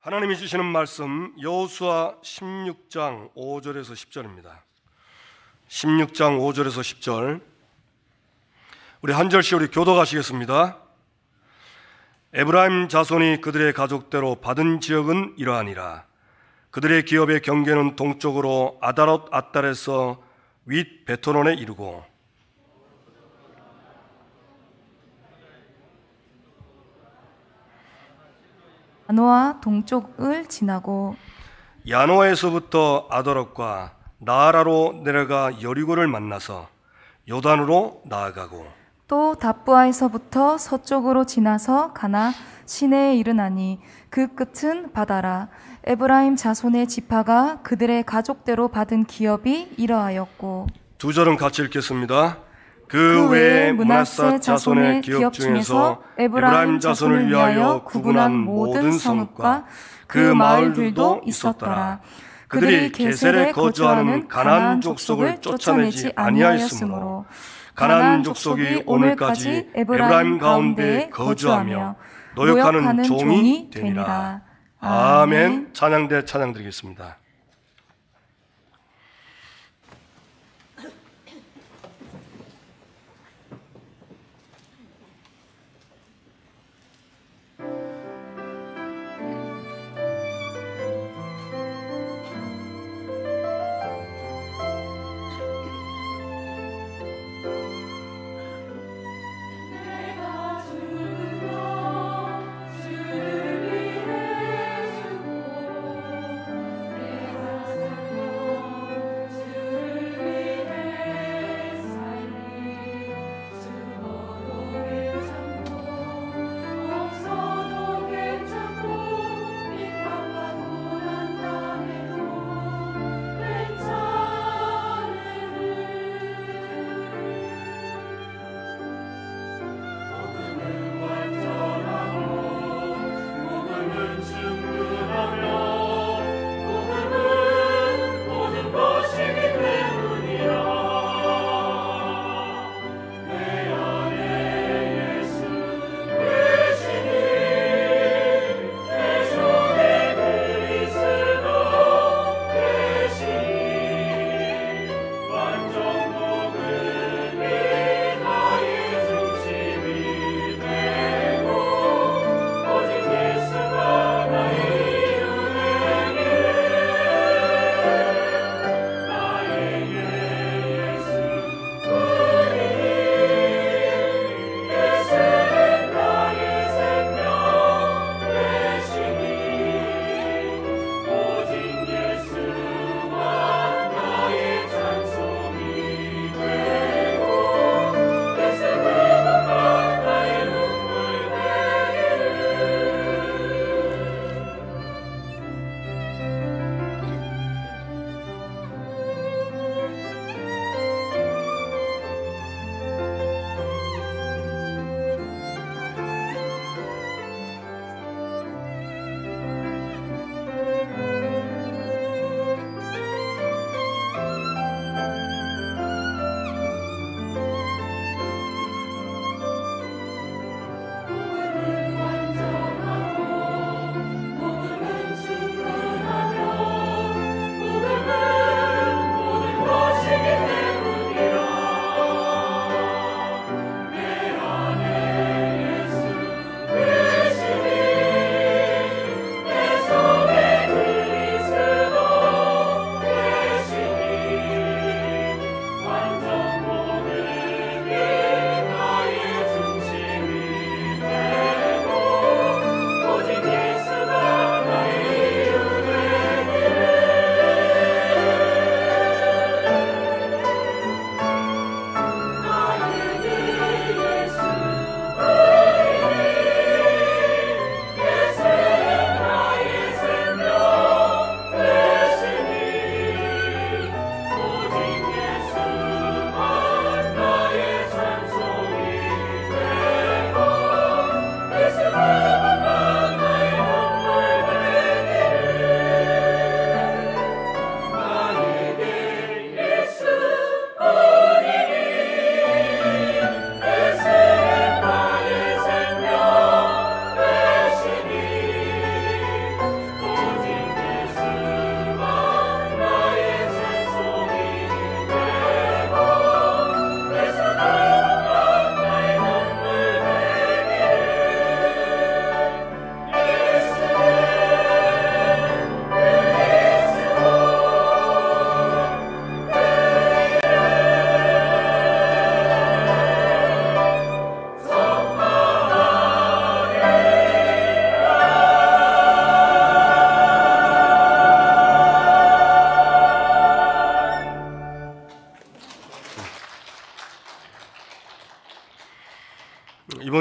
하나님이 주시는 말씀 여호수아 16장 5절에서 10절입니다. 16장 5절에서 10절. 우리 한 절씩 우리 교도가시겠습니다. 에브라임 자손이 그들의 가족대로 받은 지역은 이러하니라. 그들의 기업의 경계는 동쪽으로 아다롯 아달에서 윗 베토론에 이르고 야노아 동쪽을 지나고 야노에서부터 아더롯과 나아라로 내려가 여리고를 만나서 요단으로 나아가고 또 답부아에서부터 서쪽으로 지나서 가나 시내에 이르나니 그 끝은 바다라 에브라임 자손의 지파가 그들의 가족대로 받은 기업이 이러하였고 두 절은 같이 읽겠습니다. 그그 외에 문하세 자손의 기업 중에서 에브라임 자손을 위하여 구분한 모든 성읍과 그 마을들도 있었더라. 그들이 게셀에 거주하는 가나안 족속을 쫓아내지 아니하였으므로 가나안 족속이 오늘까지 에브라임 가운데에 거주하며 노역하는 종이 되니라. 아멘. 찬양대 찬양 드리겠습니다.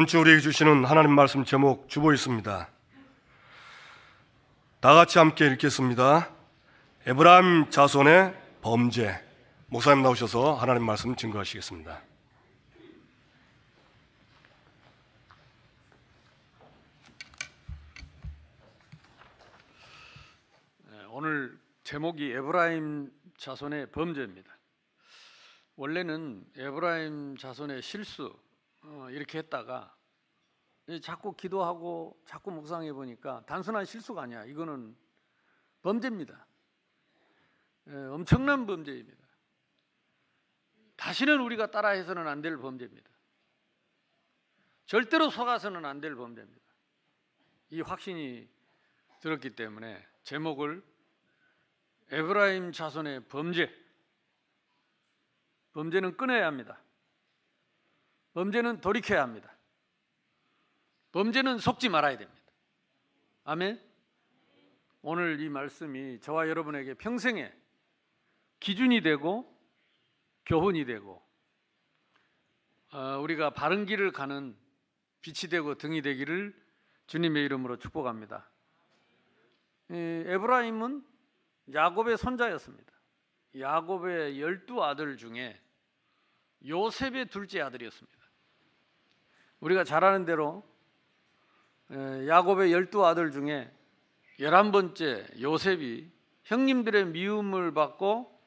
주 우리에게 주시는 하나님 말씀 제목 주보 있습니다. 다 같이 함께 읽겠습니다. 에브라임 자손의 범죄. 목사님 나오셔서 하나님 말씀 증거하시겠습니다. 네, 오늘 제목이 에브라임 자손의 범죄입니다. 원래는 에브라임 자손의 실수 어, 이렇게 했다가 이 자꾸 기도하고 자꾸 묵상해 보니까 단순한 실수가 아니야. 이거는 범죄입니다. 예, 엄청난 범죄입니다. 다시는 우리가 따라해서는 안 될 범죄입니다. 절대로 속아서는 안 될 범죄입니다. 이 확신이 들었기 때문에 제목을 에브라임 자손의 범죄. 범죄는 끊어야 합니다. 범죄는 돌이켜야 합니다. 범죄는 속지 말아야 됩니다. 아멘. 오늘 이 말씀이 저와 여러분에게 평생의 기준이 되고 교훈이 되고 어, 우리가 바른 길을 가는 빛이 되고 등이 되기를 주님의 이름으로 축복합니다. 이 에브라임은 야곱의 손자였습니다. 야곱의 열두 아들 중에 요셉의 둘째 아들이었습니다. 우리가 잘 아는 대로 에, 야곱의 열두 아들 중에 열한 번째 요셉이 형님들의 미움을 받고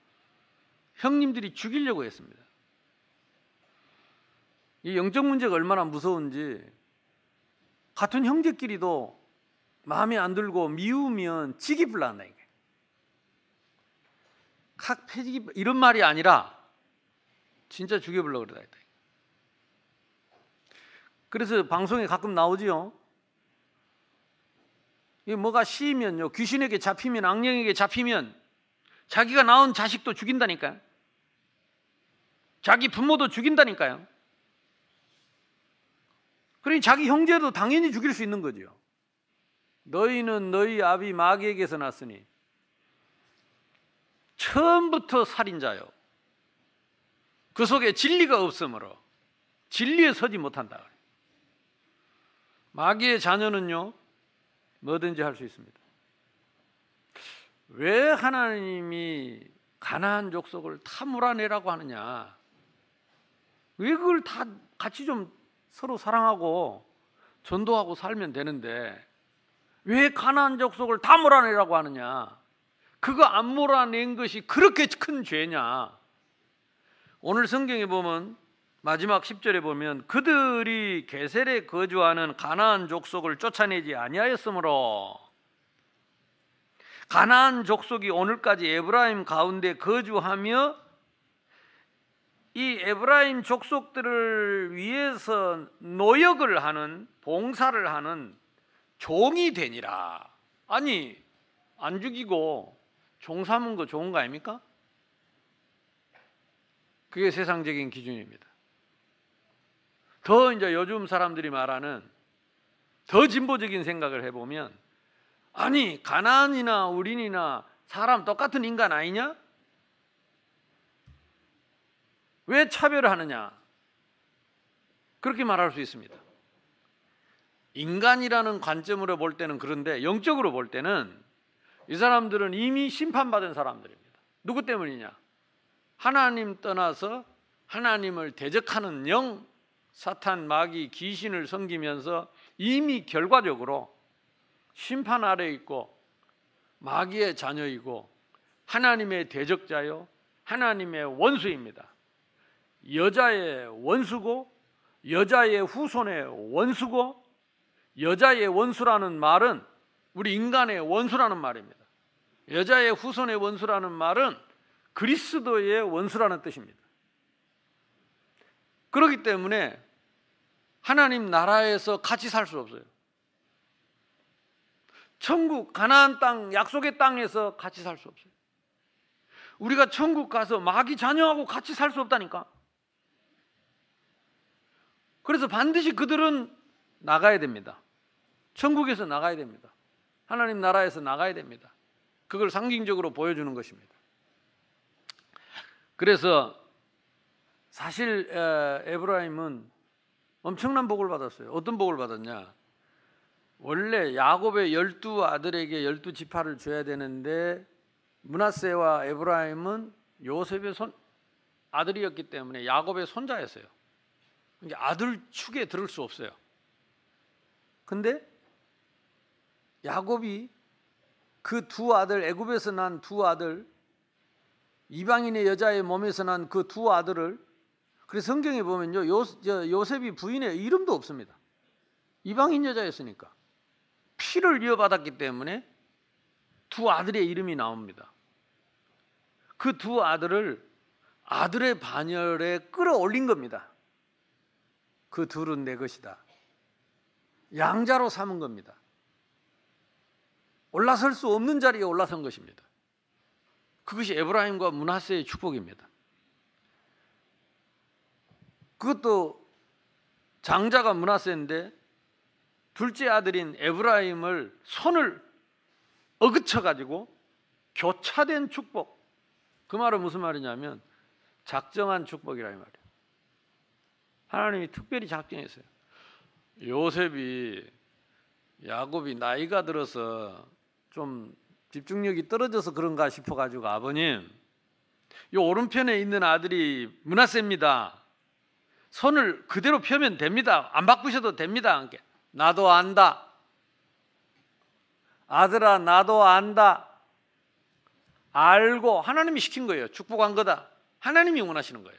형님들이 죽이려고 했습니다. 이 영적 문제가 얼마나 무서운지 같은 형제끼리도 마음에 안 들고 미우면 지기 불난다 이게. 칵 패지기 이런 말이 아니라 진짜 죽여보려고 그러다 했다. 그래서 방송에 가끔 나오지요. 이 뭐가 씌이면요 귀신에게 잡히면 악령에게 잡히면 자기가 낳은 자식도 죽인다니까요. 자기 부모도 죽인다니까요. 그러니 자기 형제도 당연히 죽일 수 있는 거죠. 너희는 너희 아비 마귀에게서 났으니 처음부터 살인자요. 그 속에 진리가 없으므로 진리에 서지 못한다. 마귀의 자녀는요 뭐든지 할 수 있습니다. 왜 하나님이 가나안 족속을 다 몰아내라고 하느냐? 왜 그걸 다 같이 좀 서로 사랑하고 전도하고 살면 되는데 왜 가나안 족속을 다 몰아내라고 하느냐? 그거 안 몰아낸 것이 그렇게 큰 죄냐? 오늘 성경에 보면 마지막 10절에 보면 그들이 게셀에 거주하는 가나안 족속을 쫓아내지 아니하였으므로 가나안 족속이 오늘까지 에브라임 가운데 거주하며 이 에브라임 족속들을 위해서 노역을 하는 봉사를 하는 종이 되니라. 아니 안 죽이고 종 삼은 거 좋은 거 아닙니까? 그게 세상적인 기준입니다. 더 이제 요즘 사람들이 말하는 더 진보적인 생각을 해보면 아니 가나안이나 우린이나 사람 똑같은 인간 아니냐? 왜 차별을 하느냐? 그렇게 말할 수 있습니다. 인간이라는 관점으로 볼 때는 그런데 영적으로 볼 때는 이 사람들은 이미 심판받은 사람들입니다. 누구 때문이냐? 하나님 떠나서 하나님을 대적하는 영, 사탄, 마귀, 귀신을 섬기면서 이미 결과적으로 심판 아래 있고 마귀의 자녀이고 하나님의 대적자요, 하나님의 원수입니다. 여자의 원수고 여자의 후손의 원수고 여자의 원수라는 말은 우리 인간의 원수라는 말입니다. 여자의 후손의 원수라는 말은 그리스도의 원수라는 뜻입니다. 그렇기 때문에 하나님 나라에서 같이 살 수 없어요. 천국 가나안 땅 약속의 땅에서 같이 살 수 없어요. 우리가 천국 가서 마귀 자녀하고 같이 살 수 없다니까. 그래서 반드시 그들은 나가야 됩니다. 천국에서 나가야 됩니다. 하나님 나라에서 나가야 됩니다. 그걸 상징적으로 보여주는 것입니다. 그래서 사실 에브라임은 엄청난 복을 받았어요. 어떤 복을 받았냐? 원래 야곱의 열두 아들에게 열두 지파를 줘야 되는데 문하세와 에브라임은 요셉의 손 아들이었기 때문에 야곱의 손자였어요. 그러니까 아들 축에 들을 수 없어요. 근데 야곱이 그 두 아들 애굽에서 난 두 아들 이방인의 여자의 몸에서 난 그 두 아들을 그래서 성경에 보면요 요, 저, 요셉이 부인의 이름도 없습니다. 이방인 여자였으니까 피를 이어받았기 때문에 두 아들의 이름이 나옵니다. 그 두 아들을 아들의 반열에 끌어올린 겁니다. 그 둘은 내 것이다. 양자로 삼은 겁니다. 올라설 수 없는 자리에 올라선 것입니다. 그것이 에브라임과 문하세의 축복입니다. 그것도 장자가 문하세인데 둘째 아들인 에브라임을 손을 어그쳐 가지고 교차된 축복. 그 말은 무슨 말이냐면 작정한 축복이라 이 말이에요. 하나님이 특별히 작정했어요. 요셉이 야곱이 나이가 들어서 좀 집중력이 떨어져서 그런가 싶어 가지고 아버님 요 오른편에 있는 아들이 문하세입니다. 손을 그대로 펴면 됩니다. 안 바꾸셔도 됩니다. 나도 안다. 아들아 나도 안다. 알고 하나님이 시킨 거예요. 축복한 거다. 하나님이 원하시는 거예요.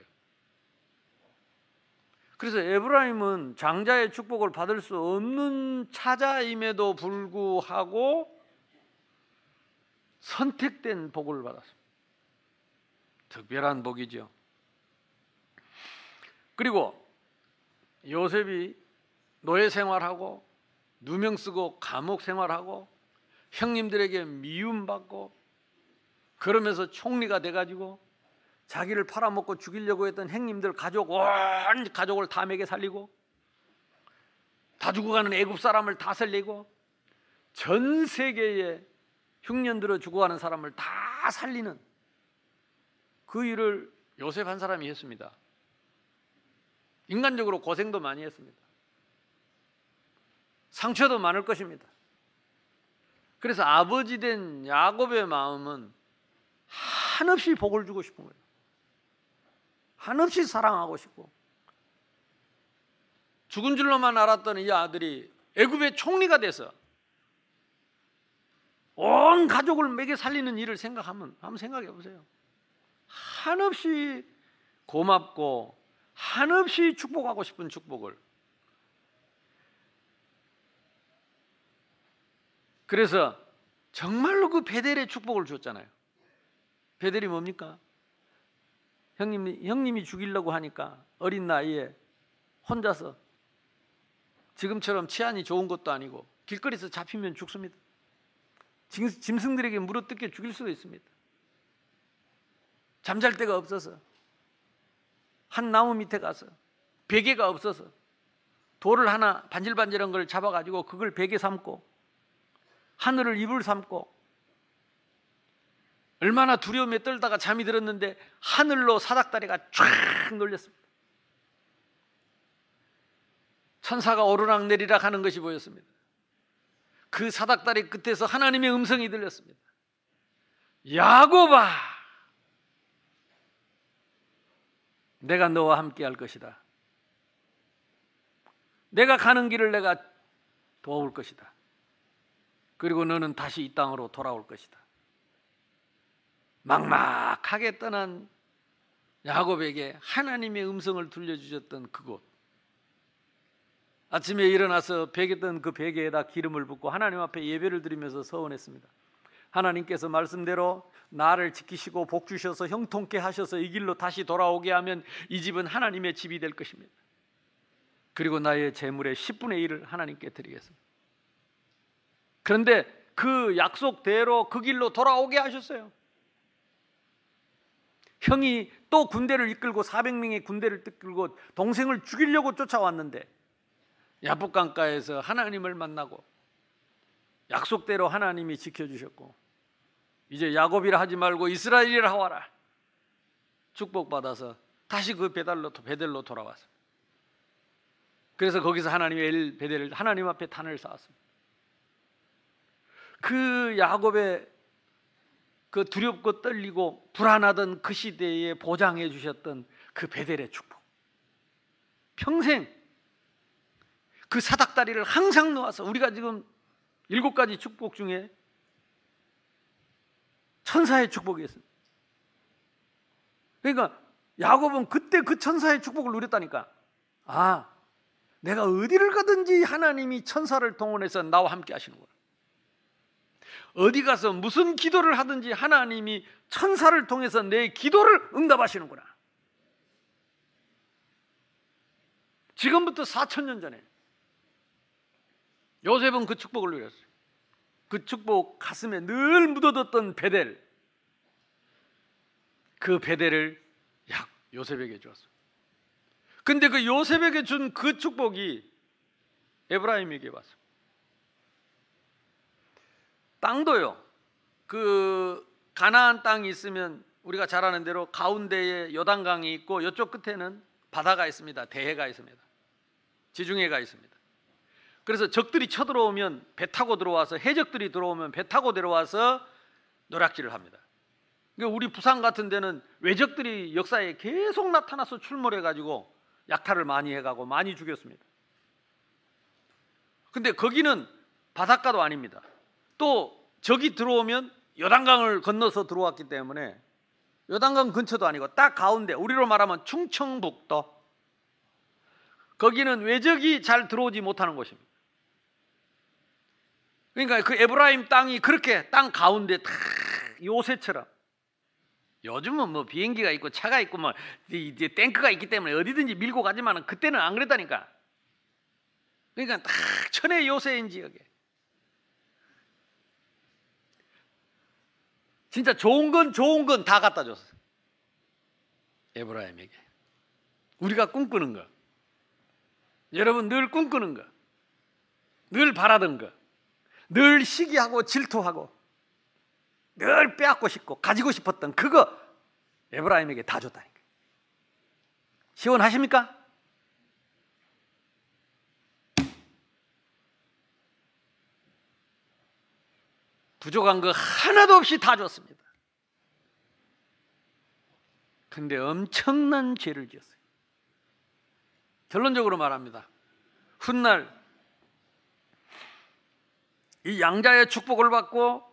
그래서 에브라임은 장자의 축복을 받을 수 없는 차자임에도 불구하고 선택된 복을 받았습니다. 특별한 복이죠. 그리고 요셉이 노예 생활하고 누명 쓰고 감옥 생활하고 형님들에게 미움받고 그러면서 총리가 돼가지고 자기를 팔아먹고 죽이려고 했던 행님들 가족 온 가족을 다 먹여 살리고 다 죽어가는 애굽 사람을 다 살리고 전 세계에 흉년 들어 죽어가는 사람을 다 살리는 그 일을 요셉 한 사람이 했습니다. 인간적으로 고생도 많이 했습니다. 상처도 많을 것입니다. 그래서 아버지 된 야곱의 마음은 한없이 복을 주고 싶은 거예요. 한없이 사랑하고 싶고 죽은 줄로만 알았던 이 아들이 애굽의 총리가 돼서 온 가족을 먹여 살리는 일을 생각하면 한번 생각해 보세요. 한없이 고맙고 한없이 축복하고 싶은 축복을 그래서 정말로 그 베델의 축복을 줬잖아요. 베델이 뭡니까? 형님, 형님이 죽이려고 하니까 어린 나이에 혼자서 지금처럼 치안이 좋은 것도 아니고 길거리에서 잡히면 죽습니다. 짐- 짐승들에게 물어뜯겨 죽일 수도 있습니다. 잠잘 데가 없어서 한 나무 밑에 가서 베개가 없어서 돌을 하나 반질반질한 걸 잡아가지고 그걸 베개 삼고 하늘을 이불 삼고 얼마나 두려움에 떨다가 잠이 들었는데 하늘로 사닥다리가 쫙 놀렸습니다. 천사가 오르락 내리락 하는 것이 보였습니다. 그 사닥다리 끝에서 하나님의 음성이 들렸습니다. 야곱아, 내가 너와 함께 할 것이다. 내가 가는 길을 내가 도와올 것이다. 그리고 너는 다시 이 땅으로 돌아올 것이다. 막막하게 떠난 야곱에게 하나님의 음성을 들려주셨던 그곳. 아침에 일어나서 베개던 그 베개에다 기름을 붓고 하나님 앞에 예배를 드리면서 서원했습니다. 하나님께서 말씀대로 나를 지키시고 복 주셔서 형통케 하셔서 이 길로 다시 돌아오게 하면 이 집은 하나님의 집이 될 것입니다. 그리고 나의 재물의 10분의 1을 하나님께 드리겠습니다. 그런데 그 약속대로 그 길로 돌아오게 하셨어요. 형이 또 군대를 이끌고 400명의 군대를 이끌고 동생을 죽이려고 쫓아왔는데 야복강가에서 하나님을 만나고 약속대로 하나님이 지켜주셨고 이제 야곱이라 하지 말고 이스라엘이라 하와라 축복받아서 다시 그 배달로 베델로 돌아왔어요. 그래서 거기서 하나님의 엘 베델을 하나님 앞에 단을 쌓았습니다. 그 야곱의 그 두렵고 떨리고 불안하던 그 시대에 보장해 주셨던 그 베델의 축복. 평생 그 사닥다리를 항상 놓아서 우리가 지금 일곱 가지 축복 중에 천사의 축복이 있습니다. 그러니까 야곱은 그때 그 천사의 축복을 누렸다니까. 아, 내가 어디를 가든지 하나님이 천사를 동원해서 나와 함께 하시는구나. 어디 가서 무슨 기도를 하든지 하나님이 천사를 통해서 내 기도를 응답하시는구나. 지금부터 4천 년 전에 요셉은 그 축복을 누렸어요. 그 축복 가슴에 늘 묻어뒀던 베델. 그 베델을 약 요셉에게 주었어요. 근데 그 요셉에게 준 그 축복이 에브라임에게 왔어요. 땅도요. 그 가나안 땅이 있으면 우리가 잘 아는 대로 가운데에 요단강이 있고 이쪽 끝에는 바다가 있습니다. 대해가 있습니다. 지중해가 있습니다. 그래서 적들이 쳐들어오면 배 타고 들어와서 해적들이 들어오면 배 타고 들어와서 노략질을 합니다. 그러니까 우리 부산 같은 데는 외적들이 역사에 계속 나타나서 출몰해 가지고 약탈을 많이 해가고 많이 죽였습니다. 근데 거기는 바닷가도 아닙니다. 또 적이 들어오면 요단강을 건너서 들어왔기 때문에 요단강 근처도 아니고 딱 가운데 우리로 말하면 충청북도 거기는 외적이 잘 들어오지 못하는 곳입니다. 그러니까 그 에브라임 땅이 그렇게 땅 가운데 탁 요새처럼 요즘은 뭐 비행기가 있고 차가 있고 뭐 이제 탱크가 있기 때문에 어디든지 밀고 가지만은 그때는 안 그랬다니까. 그러니까 딱 천의 요새인 지역에 진짜 좋은 건 좋은 건 다 갖다 줬어. 에브라임에게. 우리가 꿈꾸는 거. 여러분 늘 꿈꾸는 거. 늘 바라던 거. 늘 시기하고 질투하고 늘 빼앗고 싶고 가지고 싶었던 그거 에브라임에게 다 줬다니까. 시원하십니까? 부족한 거 하나도 없이 다 줬습니다. 근데 엄청난 죄를 지었어요. 결론적으로 말합니다. 훗날 이 양자의 축복을 받고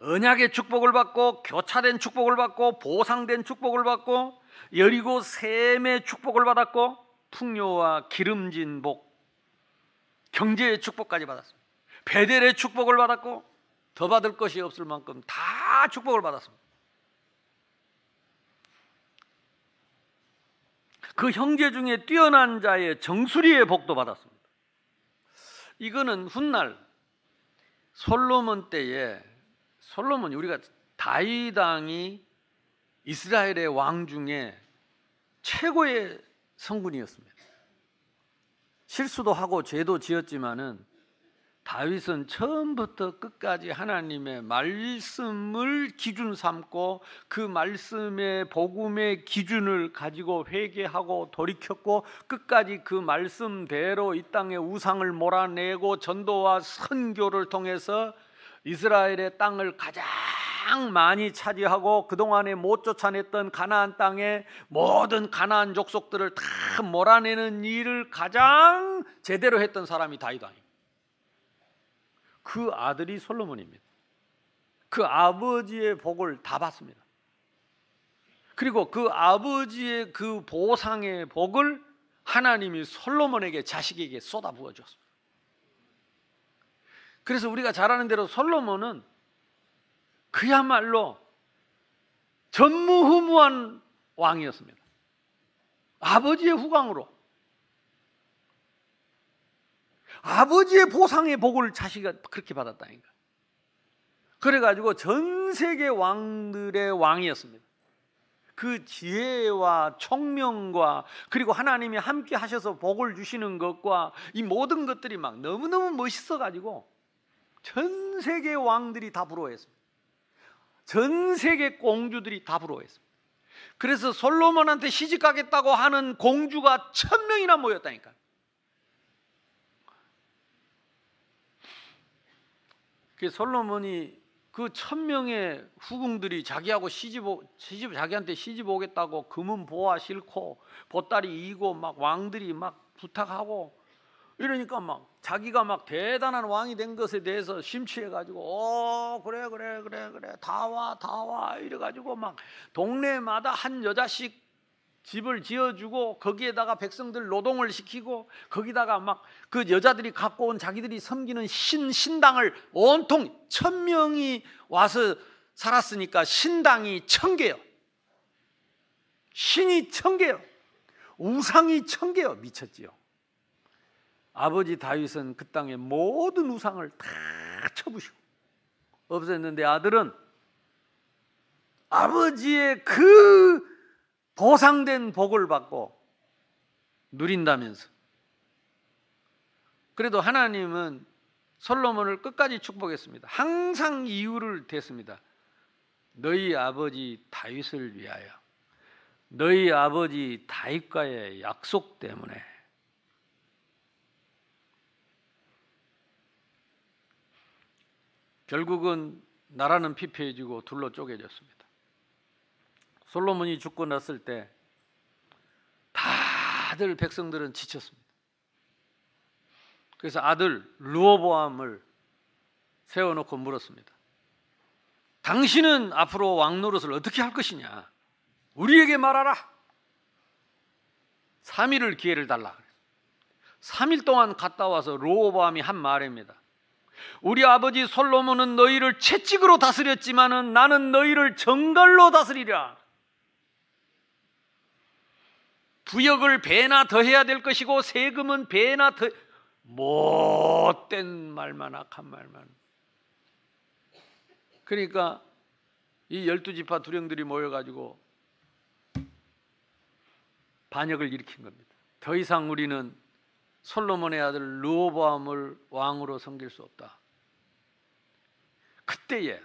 언약의 축복을 받고 교차된 축복을 받고 보상된 축복을 받고 여리고 샘의 축복을 받았고 풍요와 기름진 복 경제의 축복까지 받았습니다. 베델의 축복을 받았고 더 받을 것이 없을 만큼 다 축복을 받았습니다. 그 형제 중에 뛰어난 자의 정수리의 복도 받았습니다. 이거는 훗날 솔로몬 때에 솔로몬이 우리가 다윗 왕이 이스라엘의 왕 중에 최고의 성군이었습니다. 실수도 하고 죄도 지었지만은 다윗은 처음부터 끝까지 하나님의 말씀을 기준 삼고 그 말씀의 복음의 기준을 가지고 회개하고 돌이켰고 끝까지 그 말씀대로 이 땅의 우상을 몰아내고 전도와 선교를 통해서 이스라엘의 땅을 가장 많이 차지하고 그동안에 못 쫓아냈던 가나안 땅의 모든 가나안 족속들을 다 몰아내는 일을 가장 제대로 했던 사람이 다윗 왕입니다. 그 아들이 솔로몬입니다. 그 아버지의 복을 다 받습니다. 그리고 그 아버지의 그 보상의 복을 하나님이 솔로몬에게 자식에게 쏟아 부어 줬습니다. 그래서 우리가 잘 아는 대로 솔로몬은 그야말로 전무후무한 왕이었습니다. 아버지의 후광으로 아버지의 보상의 복을 자식이 그렇게 받았다니까. 그래가지고 전 세계 왕들의 왕이었습니다. 그 지혜와 총명과 그리고 하나님이 함께 하셔서 복을 주시는 것과 이 모든 것들이 막 너무너무 멋있어가지고 전 세계 왕들이 다 부러워했습니다. 전 세계 공주들이 다 부러워했습니다. 그래서 솔로몬한테 시집 가겠다고 하는 공주가 천 명이나 모였다니까. 그 솔로몬이 그 천명의 후궁들이 자기하고 시집 오, 시집 자기한테 시집 오겠다고 금은 보아 싫고 보따리 이고 막 왕들이 막 부탁하고 이러니까 막 자기가 막 대단한 왕이 된 것에 대해서 심취해 가지고 어 그래 그래 그래 그래. 다 와 다 와. 이래 가지고 막 동네마다 한 여자씩 집을 지어주고 거기에다가 백성들 노동을 시키고 거기다가 막 그 여자들이 갖고 온 자기들이 섬기는 신 신당을 온통 천 명이 와서 살았으니까 신당이 천 개요. 신이 천 개요. 우상이 천 개요. 미쳤지요. 아버지 다윗은 그 땅의 모든 우상을 다 쳐부시고 없앴는데 아들은 아버지의 그 보상된 복을 받고 누린다면서 그래도 하나님은 솔로몬을 끝까지 축복했습니다. 항상 이유를 댔습니다. 너희 아버지 다윗을 위하여 너희 아버지 다윗과의 약속 때문에 결국은 나라는 피폐해지고 둘로 쪼개졌습니다. 솔로몬이 죽고 났을 때 다들 백성들은 지쳤습니다. 그래서 아들 루어보암을 세워놓고 물었습니다. 당신은 앞으로 왕 노릇을 어떻게 할 것이냐? 우리에게 말하라. 3일을 기회를 달라. 3일 동안 갔다 와서 로보암이 한 말입니다. 우리 아버지 솔로몬은 너희를 채찍으로 다스렸지만은 나는 너희를 정갈로 다스리랴. 부역을 배나 더해야 될 것이고 세금은 배나 더 못된 말만 악한 말만. 그러니까 이 열두 지파 두령들이 모여가지고 반역을 일으킨 겁니다. 더 이상 우리는 솔로몬의 아들 르호보암을 왕으로 섬길 수 없다. 그때에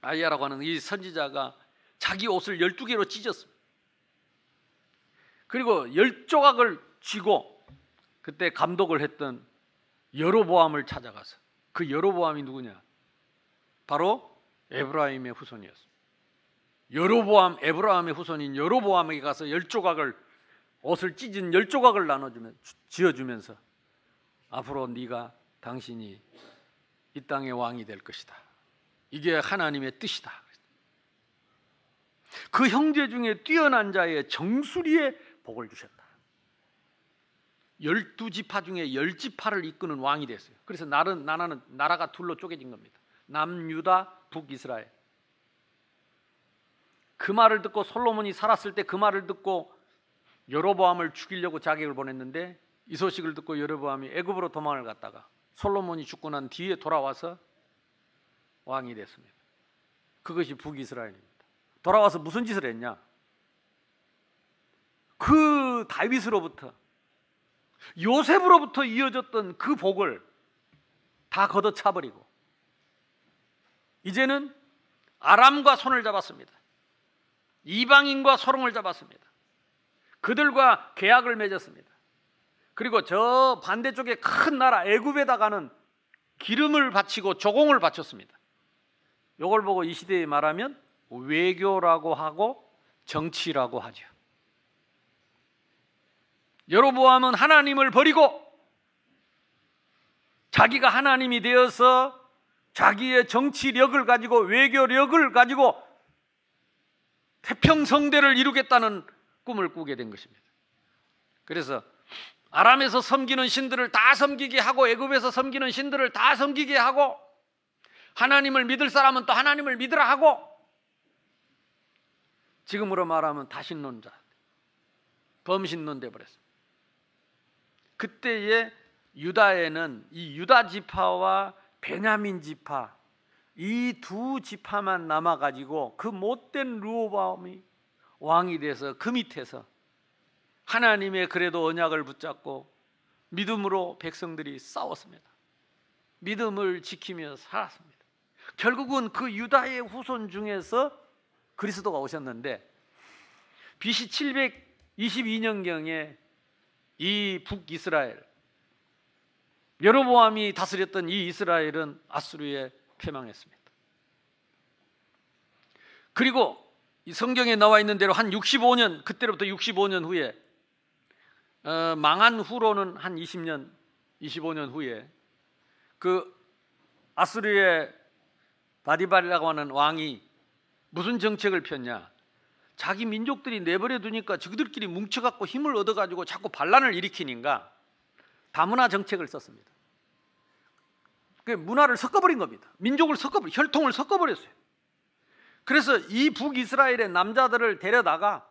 아이야라고 하는 이 선지자가 자기 옷을 열두 개로 찢었습니다. 그리고 열 조각을 쥐고 그때 감독을 했던 여로보암을 찾아가서 그 여로보암이 누구냐? 바로 에브라임의 후손이었습니다. 여로보암 에브라임의 후손인 여로보암에게 가서 열 조각을 옷을 찢은 열 조각을 나눠주면 지어주면서 앞으로 네가 당신이 이 땅의 왕이 될 것이다. 이게 하나님의 뜻이다. 그 형제 중에 뛰어난 자의 정수리에 복을 주셨다. 열두 지파 중에 열 지파를 이끄는 왕이 됐어요. 그래서 나는 나라는 나라가 둘로 쪼개진 겁니다. 남유다, 북이스라엘. 그 말을 듣고 솔로몬이 살았을 때 그 말을 듣고 여로보암을 죽이려고 자객을 보냈는데 이 소식을 듣고 여로보암이 애굽으로 도망을 갔다가 솔로몬이 죽고 난 뒤에 돌아와서 왕이 됐습니다. 그것이 북이스라엘입니다. 돌아와서 무슨 짓을 했냐? 그 다윗으로부터 요셉으로부터 이어졌던 그 복을 다 걷어차 버리고 이제는 아람과 손을 잡았습니다. 이방인과 소롱을 잡았습니다. 그들과 계약을 맺었습니다. 그리고 저 반대쪽에 큰 나라 애굽에다가는 기름을 바치고 조공을 바쳤습니다. 이걸 보고 이 시대에 말하면 외교라고 하고 정치라고 하죠. 여로보암은 하나님을 버리고 자기가 하나님이 되어서 자기의 정치력을 가지고 외교력을 가지고 태평성대를 이루겠다는 꿈을 꾸게 된 것입니다. 그래서 아람에서 섬기는 신들을 다 섬기게 하고 애굽에서 섬기는 신들을 다 섬기게 하고 하나님을 믿을 사람은 또 하나님을 믿으라 하고 지금으로 말하면 다신론자 범신론 돼 버렸습니다. 그때의 유다에는 이 유다 지파와 베냐민 지파 이 두 지파만 남아 가지고 그 못된 루오바움이 왕이 돼서 그 밑에서 하나님의 그래도 언약을 붙잡고 믿음으로 백성들이 싸웠습니다. 믿음을 지키며 살았습니다. 결국은 그 유다의 후손 중에서 그리스도가 오셨는데 BC 722년경에 이 북이스라엘 여로보암이 다스렸던 이 이스라엘은 아수르에 패망했습니다. 그리고 이 성경에 나와 있는 대로 한 65년 그때로부터 65년 후에 어, 망한 후로는 한 20년 25년 후에 그 아수르의 바디발이라고 하는 왕이 무슨 정책을 폈냐? 자기 민족들이 내버려 두니까 저들끼리 뭉쳐갖고 힘을 얻어가지고 자꾸 반란을 일으키니까 다문화 정책을 썼습니다. 그 문화를 섞어버린 겁니다. 민족을 섞어버려, 혈통을 섞어버렸어요. 그래서 이 북이스라엘의 남자들을 데려다가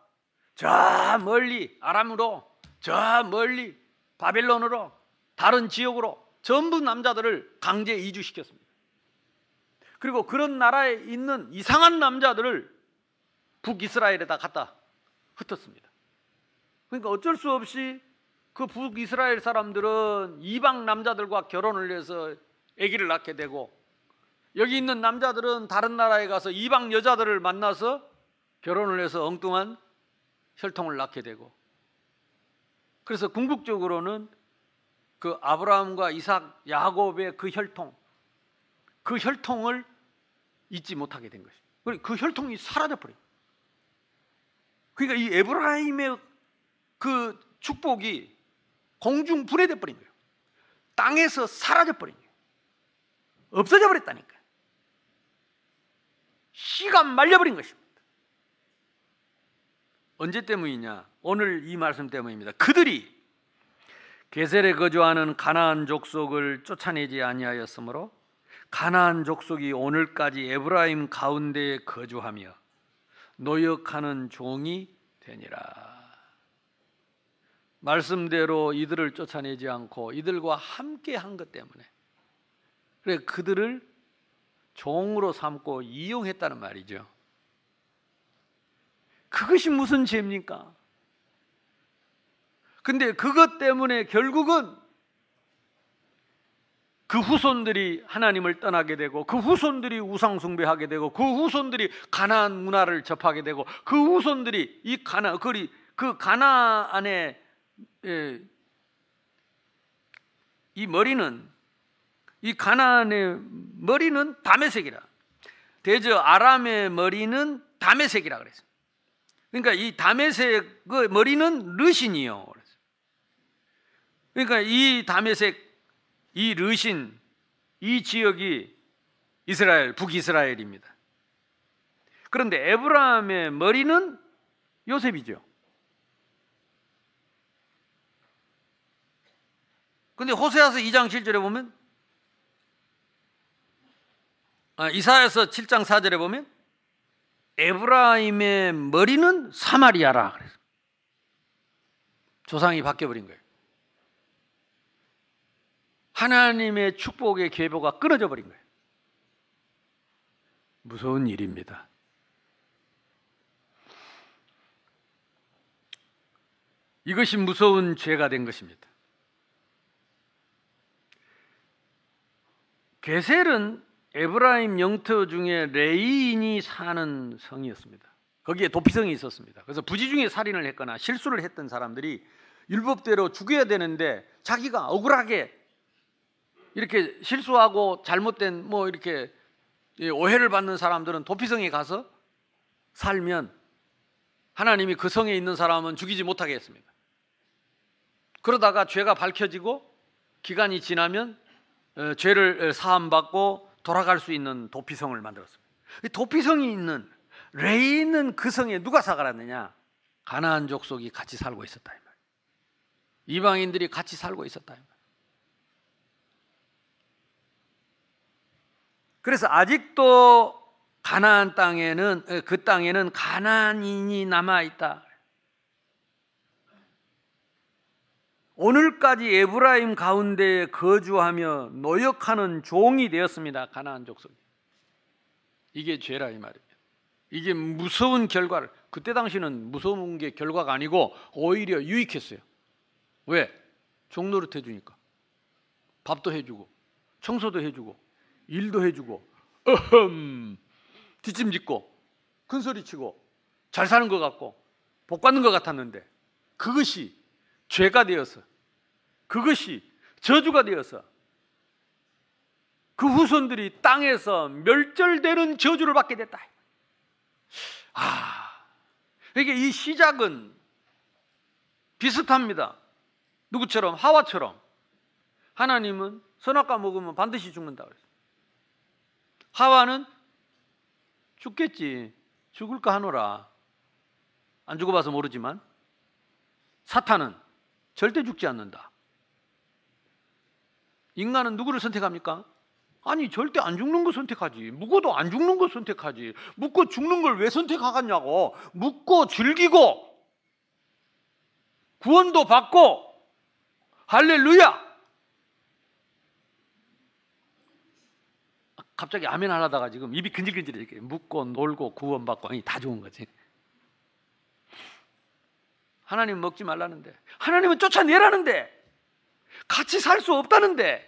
저 멀리 아람으로, 저 멀리 바벨론으로, 다른 지역으로 전부 남자들을 강제 이주시켰습니다. 그리고 그런 나라에 있는 이상한 남자들을 북이스라엘에다 갖다 흩었습니다. 그러니까 어쩔 수 없이 그 북이스라엘 사람들은 이방 남자들과 결혼을 해서 아기를 낳게 되고 여기 있는 남자들은 다른 나라에 가서 이방 여자들을 만나서 결혼을 해서 엉뚱한 혈통을 낳게 되고 그래서 궁극적으로는 그 아브라함과 이삭, 야곱의 그 혈통 그 혈통을 잊지 못하게 된 것입니다. 그 혈통이 사라져 버려요. 그러니까 이 에브라임의 그 축복이 공중 분해돼 버린 거예요. 땅에서 사라져 버린 거예요. 없어져 버렸다니까. 씨가 말려버린 것입니다. 언제 때문이냐? 오늘 이 말씀 때문입니다. 그들이 게셀에 거주하는 가나안 족속을 쫓아내지 아니하였으므로 가나안 족속이 오늘까지 에브라임 가운데에 거주하며 노역하는 종이 되니라. 말씀대로 이들을 쫓아내지 않고 이들과 함께 한 것 때문에 그래 그들을 종으로 삼고 이용했다는 말이죠. 그것이 무슨 죄입니까? 근데 그것 때문에 결국은 그 후손들이 하나님을 떠나게 되고 그 후손들이 우상 숭배하게 되고 그 후손들이 가나안 문화를 접하게 되고 그 후손들이 이 가나 그리 그 가나안의 예, 이 머리는 이 가나안의 머리는 다메색이라 대저 아람의 머리는 다메색이라 그랬어요. 그러니까 이 다메색의 머리는 르신이요. 그랬어요. 그러니까 이 다메색 이 르신 이 지역이 이스라엘 북이스라엘입니다. 그런데 에브라함의 머리는 요셉이죠. 근데 호세아서 2장 7절에 보면 아, 이사야서 7장 4절에 보면 에브라임의 머리는 사마리아라 그래서 조상이 바뀌어 버린 거예요. 하나님의 축복의 계보가 끊어져 버린 거예요. 무서운 일입니다. 이것이 무서운 죄가 된 것입니다. 게셀은 에브라임 영토 중에 레이인이 사는 성이었습니다. 거기에 도피성이 있었습니다. 그래서 부지 중에 살인을 했거나 실수를 했던 사람들이 율법대로 죽여야 되는데 자기가 억울하게 이렇게 실수하고 잘못된 뭐 이렇게 오해를 받는 사람들은 도피성에 가서 살면 하나님이 그 성에 있는 사람은 죽이지 못하게 했습니다. 그러다가 죄가 밝혀지고 기간이 지나면 어, 죄를 사함받고 돌아갈 수 있는 도피성을 만들었습니다. 도피성이 있는 레이 있는 그 성에 누가 살아갔느냐? 가나안 족속이 같이 살고 있었다 이 말. 이방인들이 같이 살고 있었다 이 말. 그래서 아직도 가나안 땅에는 그 땅에는 가나안인이 남아 있다. 오늘까지 에브라임 가운데에 거주하며 노역하는 종이 되었습니다. 가나안 족속이. 이게 죄라 이 말입니다. 이게 무서운 결과를 그때 당시는 무서운 게 결과가 아니고 오히려 유익했어요. 왜? 종노릇 해주니까 밥도 해주고 청소도 해주고 일도 해주고 어흠 뒷짐짓고 큰 소리 치고 잘 사는 것 같고 복 받는 것 같았는데 그것이 죄가 되어서 그것이 저주가 되어서 그 후손들이 땅에서 멸절되는 저주를 받게 됐다. 아, 이게 이 시작은 비슷합니다. 누구처럼 하와처럼 하나님은 선악과 먹으면 반드시 죽는다 그랬어요. 하와는 죽겠지. 죽을까 하노라. 안 죽어봐서 모르지만 사탄은 절대 죽지 않는다. 인간은 누구를 선택합니까? 아니 절대 안 죽는 거 선택하지. 묵어도 안 죽는 거 선택하지. 묵고 죽는 걸 왜 선택하겠냐고. 묵고 즐기고 구원도 받고 할렐루야. 갑자기 아멘 하려다가 지금 입이 근질근질 이렇게 묵고 놀고 구원받고 아니 다 좋은 거지. 하나님 먹지 말라는데 하나님은 쫓아내라는데 같이 살 수 없다는데.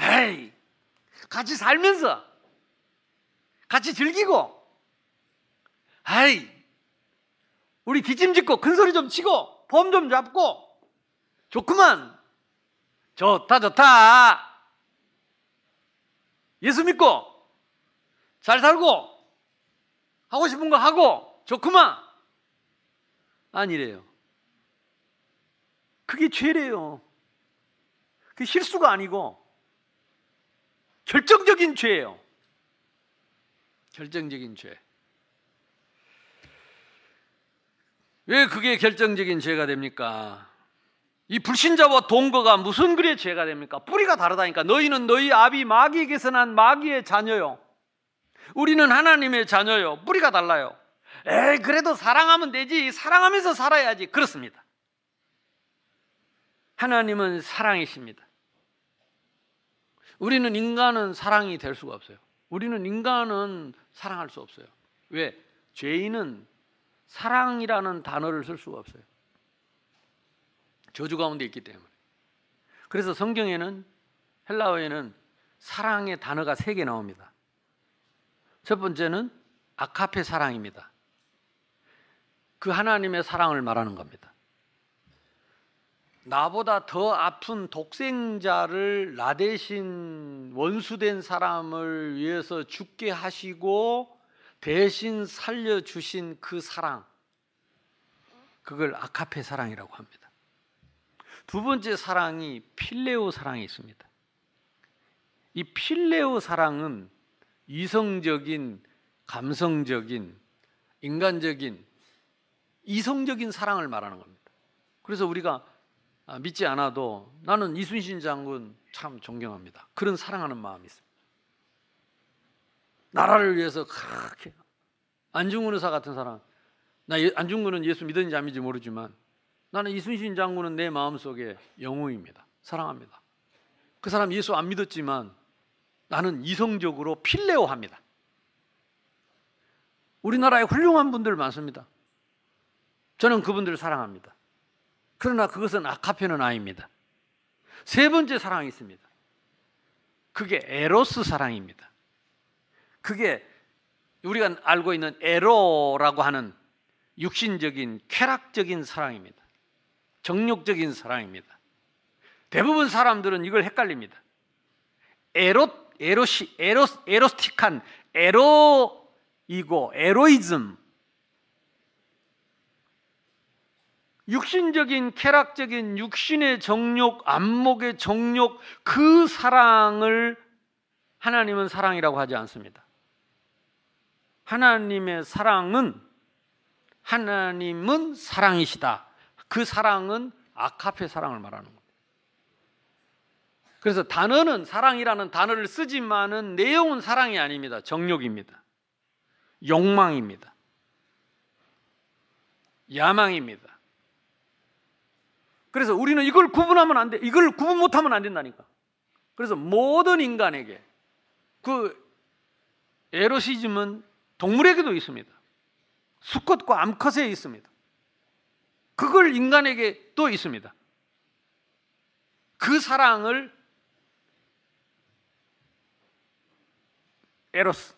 에이 같이 살면서 같이 즐기고 에이 우리 뒷짐짓고 큰소리 좀 치고 폼좀 잡고 좋구만. 좋다 좋다 예수 믿고 잘 살고 하고 싶은 거 하고 좋구만. 아니래요. 그게 죄래요. 그게 실수가 아니고 결정적인 죄예요. 결정적인 죄. 왜 그게 결정적인 죄가 됩니까? 이 불신자와 동거가 무슨 그래 죄가 됩니까? 뿌리가 다르다니까. 너희는 너희 아비 마귀에게서 난 마귀의 자녀요. 우리는 하나님의 자녀요. 뿌리가 달라요. 에이, 그래도 사랑하면 되지. 사랑하면서 살아야지. 그렇습니다. 하나님은 사랑이십니다. 우리는 인간은 사랑이 될 수가 없어요. 우리는 인간은 사랑할 수 없어요. 왜? 죄인은 사랑이라는 단어를 쓸 수가 없어요. 저주 가운데 있기 때문에. 그래서 성경에는 헬라어에는 사랑의 단어가 세 개 나옵니다. 첫 번째는 아카페 사랑입니다. 그 하나님의 사랑을 말하는 겁니다. 나보다 더 아픈 독생자를 나 대신 원수된 사람을 위해서 죽게 하시고 대신 살려주신 그 사랑, 그걸 아카페 사랑이라고 합니다. 두 번째 사랑이 필레오 사랑이 있습니다. 이 필레오 사랑은 이성적인, 감성적인, 인간적인, 이성적인 사랑을 말하는 겁니다. 그래서 우리가 아, 믿지 않아도 나는 이순신 장군 참 존경합니다. 그런 사랑하는 마음이 있습니다. 나라를 위해서 그렇게 안중근 의사 같은 사람 나 예- 안중근은 예수 믿었는지 안 믿는지 모르지만 나는 이순신 장군은 내 마음속에 영웅입니다. 사랑합니다. 그 사람 예수 안 믿었지만 나는 이성적으로 필레오합니다. 우리나라에 훌륭한 분들 많습니다. 저는 그분들을 사랑합니다. 그러나 그것은 아카페는 아닙니다. 세 번째 사랑이 있습니다. 그게 에로스 사랑입니다. 그게 우리가 알고 있는 에로라고 하는 육신적인 쾌락적인 사랑입니다. 정욕적인 사랑입니다. 대부분 사람들은 이걸 헷갈립니다. 에로 에로시 에로 에로스틱한 에로이고 에로이즘 육신적인 쾌락적인 육신의 정욕, 안목의 정욕 그 사랑을 하나님은 사랑이라고 하지 않습니다. 하나님의 사랑은 하나님은 사랑이시다. 그 사랑은 아카페 사랑을 말하는 겁니다. 그래서 단어는 사랑이라는 단어를 쓰지만은 내용은 사랑이 아닙니다. 정욕입니다. 욕망입니다. 야망입니다. 그래서 우리는 이걸 구분하면 안 돼. 이걸 구분 못하면 안 된다니까. 그래서 모든 인간에게 그 에로시즘은 동물에게도 있습니다. 수컷과 암컷에 있습니다. 그걸 인간에게 또 있습니다. 그 사랑을 에로스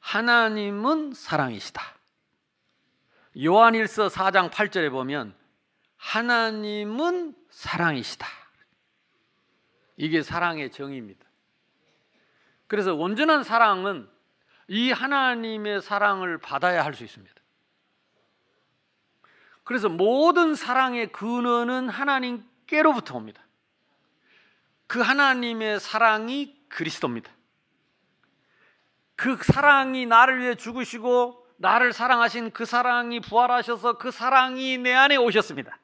하나님은 사랑이시다. 요한일서 4장 8절에 보면 하나님은 사랑이시다. 이게 사랑의 정의입니다. 그래서 온전한 사랑은 이 하나님의 사랑을 받아야 할 수 있습니다. 그래서 모든 사랑의 근원은 하나님께로부터 옵니다. 그 하나님의 사랑이 그리스도입니다. 그 사랑이 나를 위해 죽으시고 나를 사랑하신 그 사랑이 부활하셔서 그 사랑이 내 안에 오셨습니다.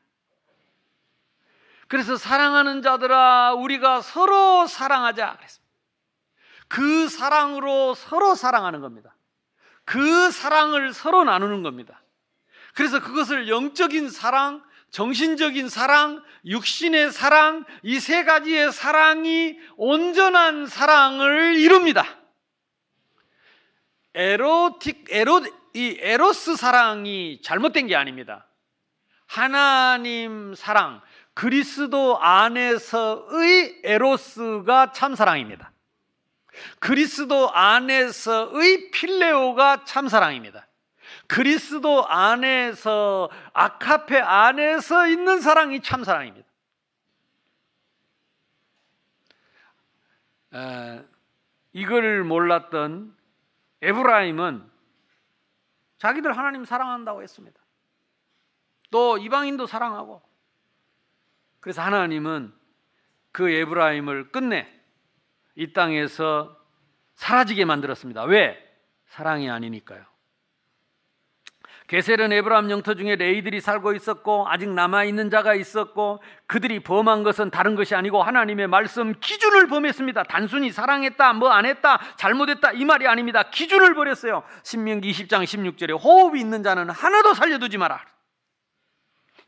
그래서 사랑하는 자들아 우리가 서로 사랑하자 그랬습니다. 그 사랑으로 서로 사랑하는 겁니다. 그 사랑을 서로 나누는 겁니다. 그래서 그것을 영적인 사랑, 정신적인 사랑, 육신의 사랑, 이 세 가지의 사랑이 온전한 사랑을 이룹니다. 에로틱, 에로, 이 에로스 사랑이 잘못된 게 아닙니다. 하나님 사랑, 그리스도 안에서의 에로스가 참 사랑입니다. 그리스도 안에서의 필레오가 참 사랑입니다. 그리스도 안에서 아카페 안에서 있는 사랑이 참 사랑입니다. 에, 이걸 몰랐던 에브라임은 자기들 하나님 사랑한다고 했습니다. 또 이방인도 사랑하고 그래서 하나님은 그 에브라임을 끝내 이 땅에서 사라지게 만들었습니다. 왜? 사랑이 아니니까요. 게셀은 에브라임 영토 중에 레위들이 살고 있었고 아직 남아 있는 자가 있었고 그들이 범한 것은 다른 것이 아니고 하나님의 말씀 기준을 범했습니다. 단순히 사랑했다, 뭐 안 했다, 잘못했다 이 말이 아닙니다. 기준을 버렸어요. 신명기 20장 16절에 호흡이 있는 자는 하나도 살려두지 마라.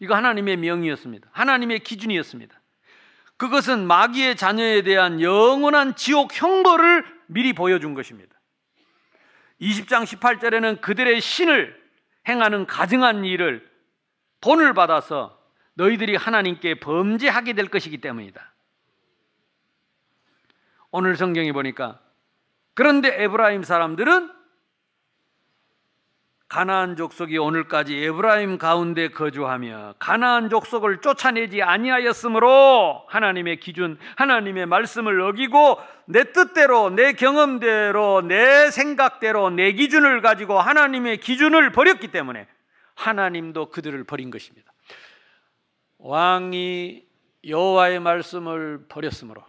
이거 하나님의 명이었습니다. 하나님의 기준이었습니다. 그것은 마귀의 자녀에 대한 영원한 지옥 형벌을 미리 보여준 것입니다. 20장 18절에는 그들의 신을 행하는 가증한 일을 돈을 받아서 너희들이 하나님께 범죄하게 될 것이기 때문이다. 오늘 성경에 보니까 그런데 에브라임 사람들은 가나안 족속이 오늘까지 에브라임 가운데 거주하며 가나안 족속을 쫓아내지 아니하였으므로 하나님의 기준, 하나님의 말씀을 어기고 내 뜻대로, 내 경험대로, 내 생각대로, 내 기준을 가지고 하나님의 기준을 버렸기 때문에 하나님도 그들을 버린 것입니다. 왕이 여호와의 말씀을 버렸으므로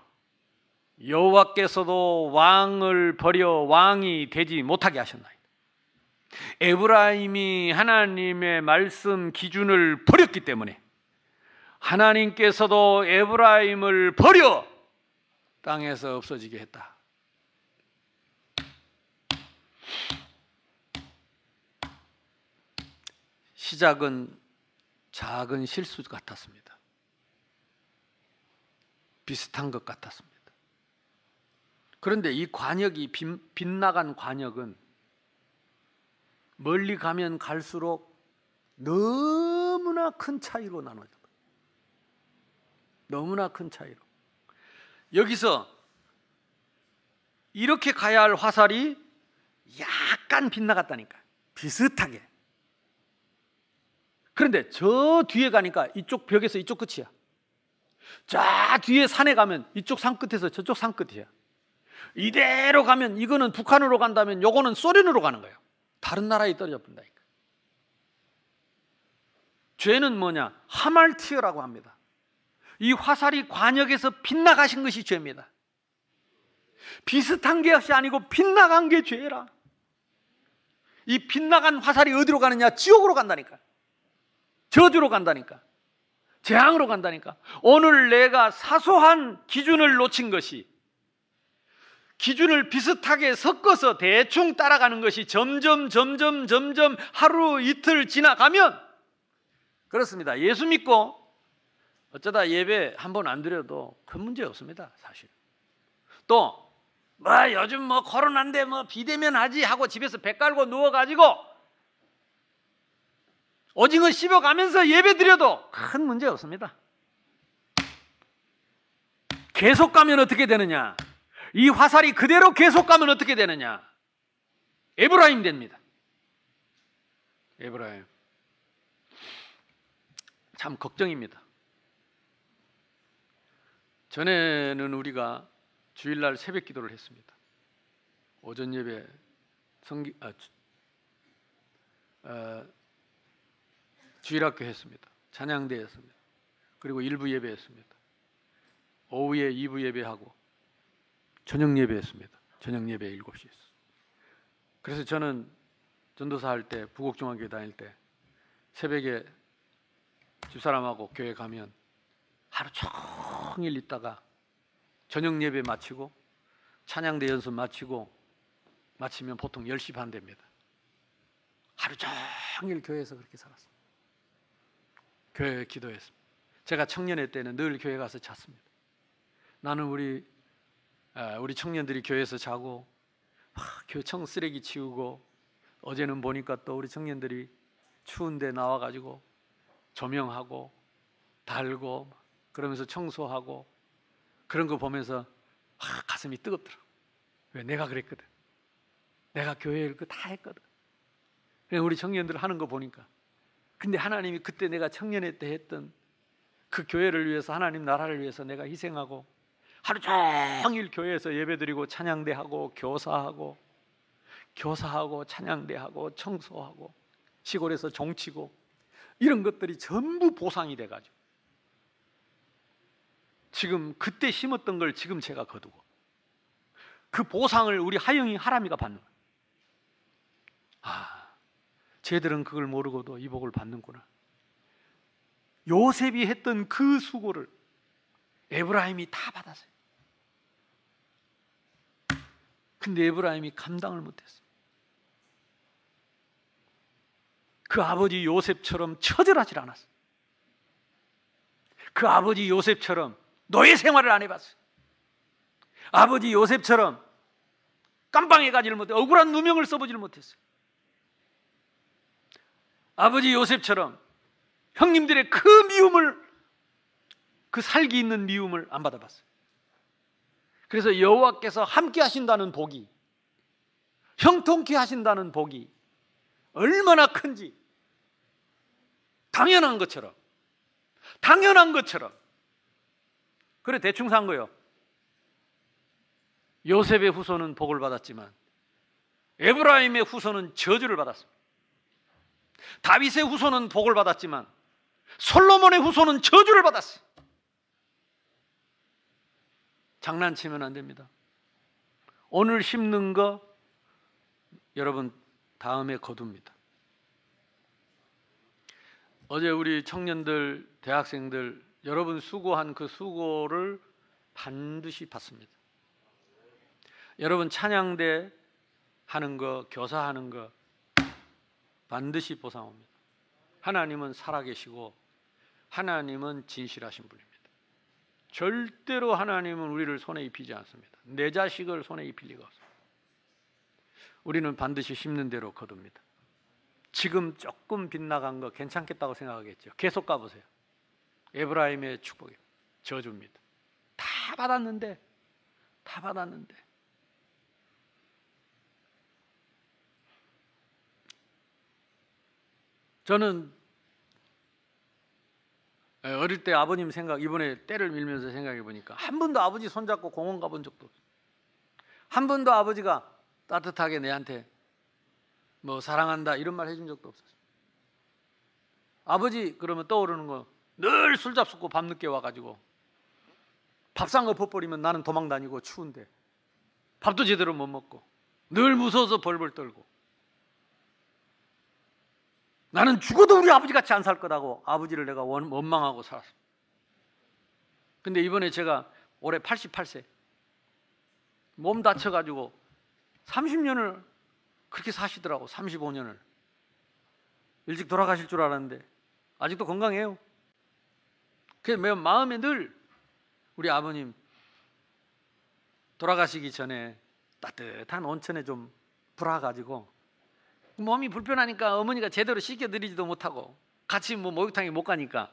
여호와께서도 왕을 버려 왕이 되지 못하게 하셨나이다. 에브라임이 하나님의 말씀 기준을 버렸기 때문에 하나님께서도 에브라임을 버려 땅에서 없어지게 했다. 시작은 작은 실수 같았습니다. 비슷한 것 같았습니다. 그런데 이 관역이 빗, 빗나간 관역은 멀리 가면 갈수록 너무나 큰 차이로 나눠져. 너무나 큰 차이로. 여기서 이렇게 가야 할 화살이 약간 빗나갔다니까. 비슷하게. 그런데 저 뒤에 가니까 이쪽 벽에서 이쪽 끝이야. 저 뒤에 산에 가면 이쪽 산 끝에서 저쪽 산 끝이야. 이대로 가면 이거는 북한으로 간다면 요거는 소련으로 가는 거예요. 다른 나라에 떨어져 본다니까. 죄는 뭐냐? 하말티어라고 합니다. 이 화살이 관역에서 빗나가신 것이 죄입니다. 비슷한 것이 아니고 빗나간 게 죄라. 이 빗나간 화살이 어디로 가느냐? 지옥으로 간다니까. 저주로 간다니까. 재앙으로 간다니까. 오늘 내가 사소한 기준을 놓친 것이 기준을 비슷하게 섞어서 대충 따라가는 것이 점점 점점 점점 하루 이틀 지나가면 그렇습니다. 예수 믿고 어쩌다 예배 한 번 안 드려도 큰 문제 없습니다. 사실. 또 뭐 요즘 뭐 코로나인데 뭐 비대면 하지 하고 집에서 배 깔고 누워 가지고 오징어 씹어 가면서 예배 드려도 큰 문제 없습니다. 계속 가면 어떻게 되느냐? 이 화살이 그대로 계속 가면 어떻게 되느냐? 에브라임 됩니다. 에브라임. 참 걱정입니다. 전에는 우리가 주일날 새벽 기도를 했습니다. 오전 예배 성기 아, 주- 어, 주일학교 했습니다. 찬양대 했습니다. 그리고 일부 예배 했습니다. 오후에 2부 예배하고 저녁 예배 했습니다. 저녁 예배 7시 했어요. 그래서 저는 전도사 할 때 부곡중학교 다닐 때 새벽에 집사람하고 교회 가면 하루 종일 있다가 저녁 예배 마치고 찬양대 연습 마치고 마치면 보통 10시 반 됩니다. 하루 종일 교회에서 그렇게 살았어요. 교회에 기도했습니다. 제가 청년회 때는 늘 교회 가서 잤습니다. 나는 우리 아, 우리 청년들이 교회에서 자고 막 교청 쓰레기 치우고 어제는 보니까 또 우리 청년들이 추운데 나와가지고 조명하고 달고 그러면서 청소하고 그런 거 보면서 아, 가슴이 뜨겁더라. 왜 내가 그랬거든. 내가 교회를 그다 했거든. 우리 청년들 하는 거 보니까. 근데 하나님이 그때 내가 청년회 때 했던 그 교회를 위해서 하나님 나라를 위해서 내가 희생하고 하루 종일 교회에서 예배드리고 찬양대하고 교사하고 교사하고 찬양대하고 청소하고 시골에서 종치고 이런 것들이 전부 보상이 돼가지고 지금 그때 심었던 걸 지금 제가 거두고 그 보상을 우리 하영이 하람이가 받는 거예요. 아, 쟤들은 그걸 모르고도 이 복을 받는구나. 요셉이 했던 그 수고를 에브라임이 다 받았어요. 근데 에브라임이 감당을 못했어. 그 아버지 요셉처럼 처절하지 않았어. 그 아버지 요셉처럼 노예 생활을 안 해봤어. 아버지 요셉처럼 깜빵에 가지를 못해 억울한 누명을 써보지를 못했어요. 아버지 요셉처럼 형님들의 그 미움을 그 살기 있는 미움을 안 받아봤어요. 그래서 여호와께서 함께 하신다는 복이 형통케 하신다는 복이 얼마나 큰지 당연한 것처럼 당연한 것처럼 그래 대충 산 거요. 요셉의 후손은 복을 받았지만 에브라임의 후손은 저주를 받았습니다. 다윗의 후손은 복을 받았지만 솔로몬의 후손은 저주를 받았어요. 장난치면 안 됩니다. 오늘 심는 거 여러분 다음에 거둡니다. 어제 우리 청년들, 대학생들 여러분 수고한 그 수고를 반드시 받습니다. 여러분 찬양대 하는 거, 교사하는 거 반드시 보상 옵니다. 하나님은 살아계시고 하나님은 진실하신 분입니다. 절대로 하나님은 우리를 손에 입히지 않습니다. 내 자식을 손에 입힐 리가 없습니다. 우리는 반드시 심는 대로 거둡니다. 지금 조금 빗나간 거 괜찮겠다고 생각하겠죠. 계속 가보세요. 에브라임의 축복이 저주입니다. 다 받았는데, 다 받았는데. 저는 어릴 때 아버님 생각 이번에 때를 밀면서 생각해 보니까 한 번도 아버지 손잡고 공원 가본 적도 없어요. 한 번도 아버지가 따뜻하게 내한테 뭐 사랑한다 이런 말 해준 적도 없었어요. 아버지 그러면 떠오르는 거 늘 술 잡수고 밤늦게 와가지고 밥상 거 퍼버리면 나는 도망 다니고 추운데 밥도 제대로 못 먹고 늘 무서워서 벌벌 떨고 나는 죽어도 우리 아버지 같이 안 살 거다고 아버지를 내가 원, 원망하고 살았어. 근데 이번에 제가 올해 88세 몸 다쳐가지고 30년을 그렇게 사시더라고 35년을 일찍 돌아가실 줄 알았는데 아직도 건강해요. 그래서 매 마음에 늘 우리 아버님 돌아가시기 전에 따뜻한 온천에 좀 불어가지고 몸이 불편하니까 어머니가 제대로 씻겨드리지도 못하고 같이 뭐 목욕탕에 못 가니까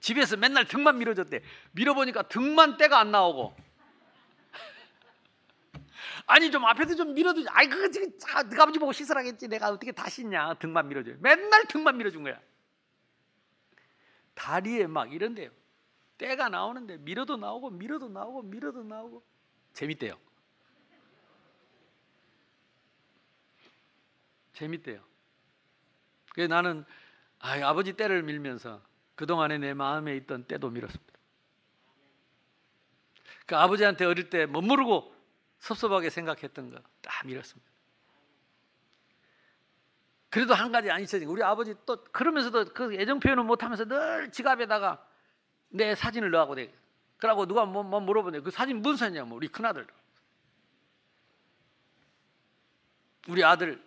집에서 맨날 등만 밀어줬대. 밀어보니까 등만 때가 안 나오고. 아니 좀 앞에서 좀 밀어주지. 아이 그거 지금 아, 네가 아버지 보고 씻으라겠지. 내가 어떻게 다 씻냐. 등만 밀어줘. 맨날 등만 밀어준 거야. 다리에 막 이런데요. 때가 나오는데 밀어도 나오고 밀어도 나오고 밀어도 나오고 재밌대요. 재밌대요. 그래서 나는 아, 아버지 때를 밀면서 그동안에 내 마음에 있던 때도 밀었습니다. 그 아버지한테 어릴 때 멋모르고 섭섭하게 생각했던 거 다 밀었습니다. 그래도 한 가지 안 잊혀진 거 우리 아버지 또 그러면서도 그 애정 표현을 못하면서 늘 지갑에다가 내 사진을 넣어하고 돼. 그러고 누가 뭐, 뭐 물어보네. 그 사진 무슨 사진이냐면 우리 큰아들. 우리 아들.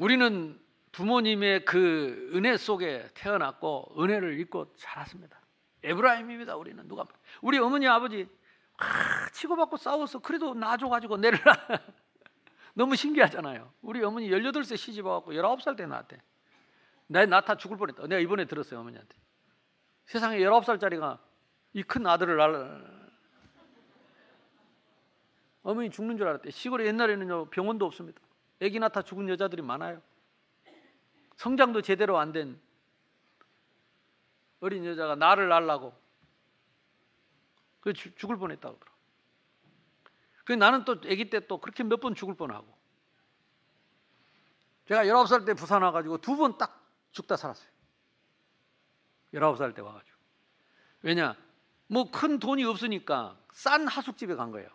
우리는 부모님의 그 은혜 속에 태어났고 은혜를 입고 자랐습니다. 에브라임입니다. 우리는 누가 우리 어머니 아버지 아, 치고받고 싸워서 그래도 놔줘가지고 내를 너무 신기하잖아요. 우리 어머니 18세 시집 와갖고 19살 때 낳았대. 내 낳다 죽을 뻔했다. 내가 이번에 들었어요 어머니한테. 세상에 19살짜리가 이 큰 아들을 낳을 어머니 죽는 줄 알았대. 시골에 옛날에는 요 병원도 없습니다. 아기 낳다 죽은 여자들이 많아요. 성장도 제대로 안 된 어린 여자가 나를 낳으려고 그 죽- 죽을 뻔했다고 그러더라고. 그 나는 또 아기 때 또 그렇게 몇 번 죽을 뻔하고 제가 19살 때 부산 와가지고 두 번 딱 죽다 살았어요. 19살 때 와가지고 왜냐 뭐 큰 돈이 없으니까 싼 하숙집에 간 거예요.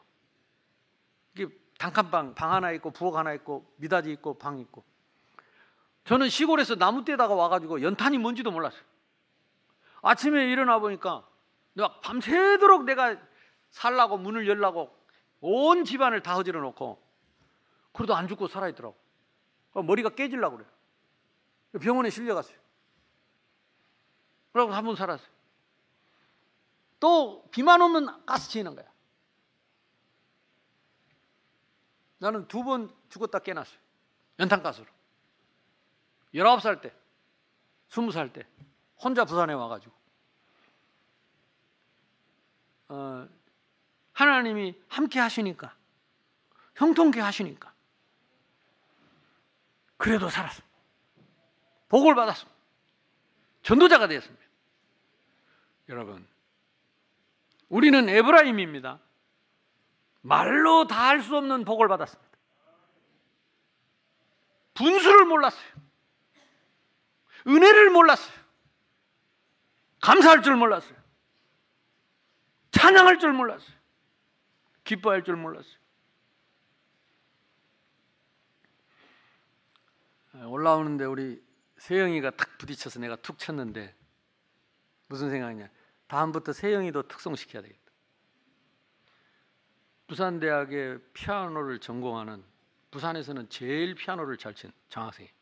이게 단칸방 방 하나 있고 부엌 하나 있고 미닫이 있고 방 있고 저는 시골에서 나무 떼다가 와가지고 연탄이 뭔지도 몰랐어요. 아침에 일어나 보니까 내가 밤새도록 내가 살라고 문을 열라고 온 집안을 다 허지러 놓고 그래도 안 죽고 살아있더라고. 그러니까 머리가 깨질라고 그래요. 병원에 실려갔어요. 그러고 한 번 살았어요. 또 비만 오면 가스 치는 거야. 나는 두 번 죽었다 깨났어요. 연탄가스로. 19살 때, 20살 때 혼자 부산에 와가지고 어, 하나님이 함께 하시니까 형통케 하시니까 그래도 살았습니다. 복을 받았습니다. 전도자가 되었습니다. 여러분, 우리는 에브라임입니다. 말로 다 할 수 없는 복을 받았습니다. 분수를 몰랐어요. 은혜를 몰랐어요. 감사할 줄 몰랐어요. 찬양할 줄 몰랐어요. 기뻐할 줄 몰랐어요. 올라오는데 우리 세영이가 탁 부딪혀서 내가 툭 쳤는데 무슨 생각이냐? 다음부터 세영이도 특송시켜야 되겠다. 부산대학의 피아노를 전공하는 부산에서는 제일 피아노를 잘 친 장학생입니다.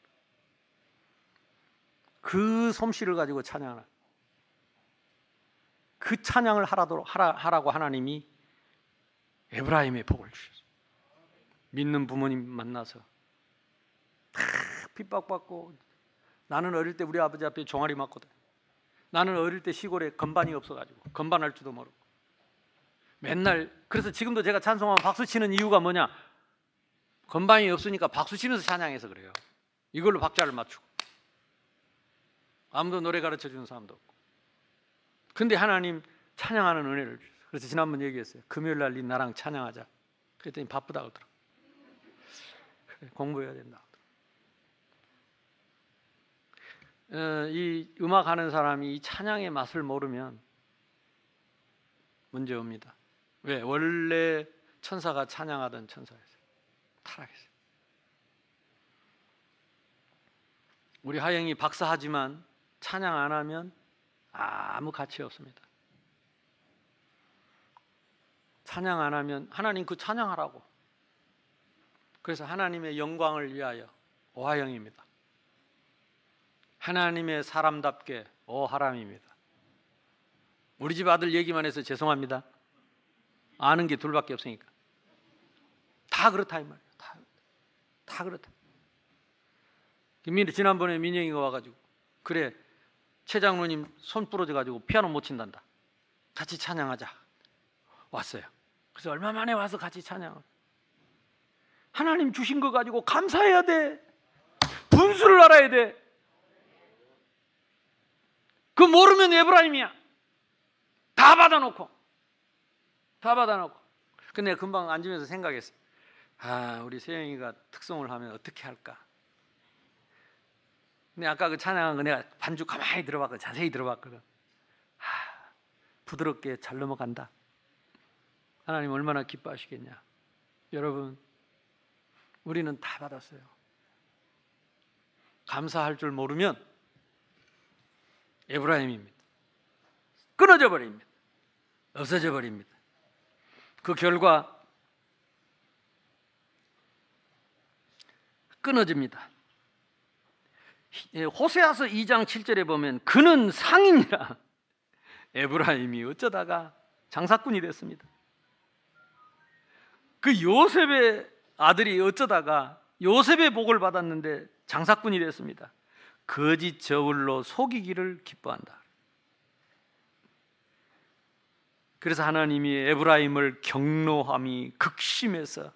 그 솜씨를 가지고 찬양하는 그 찬양을 하라도 하라, 하라 고 하나님이 에브라임의 복을 주셨어요. 믿는 부모님 만나서 다 핍박받고 나는 어릴 때 우리 아버지 앞에 종아리 맞거든. 나는 어릴 때 시골에 건반이 없어가지고 건반할 줄도 모르고 맨날 그래서 지금도 제가 찬송하면 박수 치는 이유가 뭐냐? 건반이 없으니까 박수 치면서 찬양해서 그래요. 이걸로 박자를 맞추고 아무도 노래 가르쳐 주는 사람도 없고. 근데 하나님 찬양하는 은혜를 주셨어요. 그래서 지난번 얘기했어요. 금요일 날네 나랑 찬양하자. 그랬더니 바쁘다고 하더라고. 그래, 공부해야 된다. 어, 이 음악 하는 사람이 이 찬양의 맛을 모르면 문제 옵니다. 왜? 원래 천사가 찬양하던 천사였어요. 타락했어요. 우리 하영이 박사하지만 찬양 안 하면 아무 가치 없습니다. 찬양 안 하면 하나님 그 찬양하라고. 그래서 하나님의 영광을 위하여 오하영입니다. 하나님의 사람답게 오하람입니다. 우리 집 아들 얘기만 해서 죄송합니다. 아는 게 둘밖에 없으니까. 다 그렇다 이 말이에요. 다, 다 그렇다. 김민희 지난번에 민영이가 와가지고 그래 최 장로님 손 부러져 가지고 피아노 못 친단다. 같이 찬양하자. 왔어요. 그래서 얼마 만에 와서 같이 찬양. 하나님 주신 거 가지고 감사해야 돼. 분수를 알아야 돼. 그 모르면 에브라임이야. 다 받아놓고. 다 받아놓고. 근데 금방 앉으면서 생각했어. 아, 우리 세영이가 특송을 하면 어떻게 할까? 근데 아까 그 찬양한 거 내가 반주 가만히 들어봤거든. 자세히 들어봤거든. 아, 부드럽게 잘 넘어간다. 하나님 얼마나 기뻐하시겠냐. 여러분, 우리는 다 받았어요. 감사할 줄 모르면 에브라임입니다. 끊어져 버립니다. 없어져 버립니다. 그 결과 끊어집니다. 예, 호세아서 2장 7절에 보면 그는 상인이라 에브라임이 어쩌다가 장사꾼이 됐습니다. 그 요셉의 아들이 어쩌다가 요셉의 복을 받았는데 장사꾼이 됐습니다. 거짓 저울로 속이기를 기뻐한다. 그래서 하나님이 에브라임을 경노함이 극심해서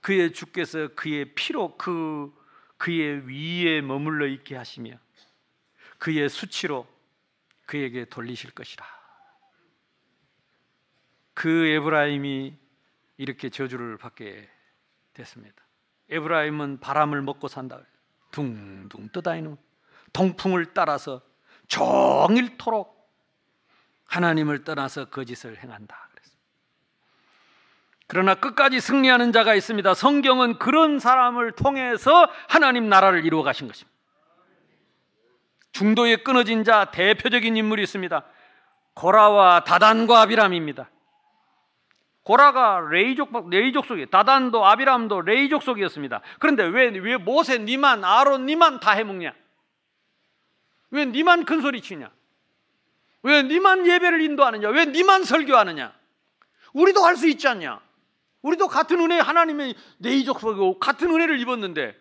그의 주께서 그의 피로 그 그의 위에 머물러 있게 하시며 그의 수치로 그에게 돌리실 것이라. 그 에브라임이 이렇게 저주를 받게 됐습니다. 에브라임은 바람을 먹고 산다. 둥둥 떠다니는 동풍을 따라서 종일토록 하나님을 떠나서 거짓을 행한다. 그랬습니다. 그러나 끝까지 승리하는 자가 있습니다. 성경은 그런 사람을 통해서 하나님 나라를 이루어 가신 것입니다. 중도에 끊어진 자 대표적인 인물이 있습니다. 고라와 다단과 아비람입니다. 고라가 레위족 레위족 속이 다단도 아비람도 레위족 속이었습니다. 그런데 왜 왜 모세 니만 아론 니만 다 해먹냐? 왜 니만 큰 소리 치냐? 왜 니만 예배를 인도하느냐? 왜 니만 설교하느냐? 우리도 할 수 있지 않냐? 우리도 같은 은혜 하나님의 레이족 속이고 같은 은혜를 입었는데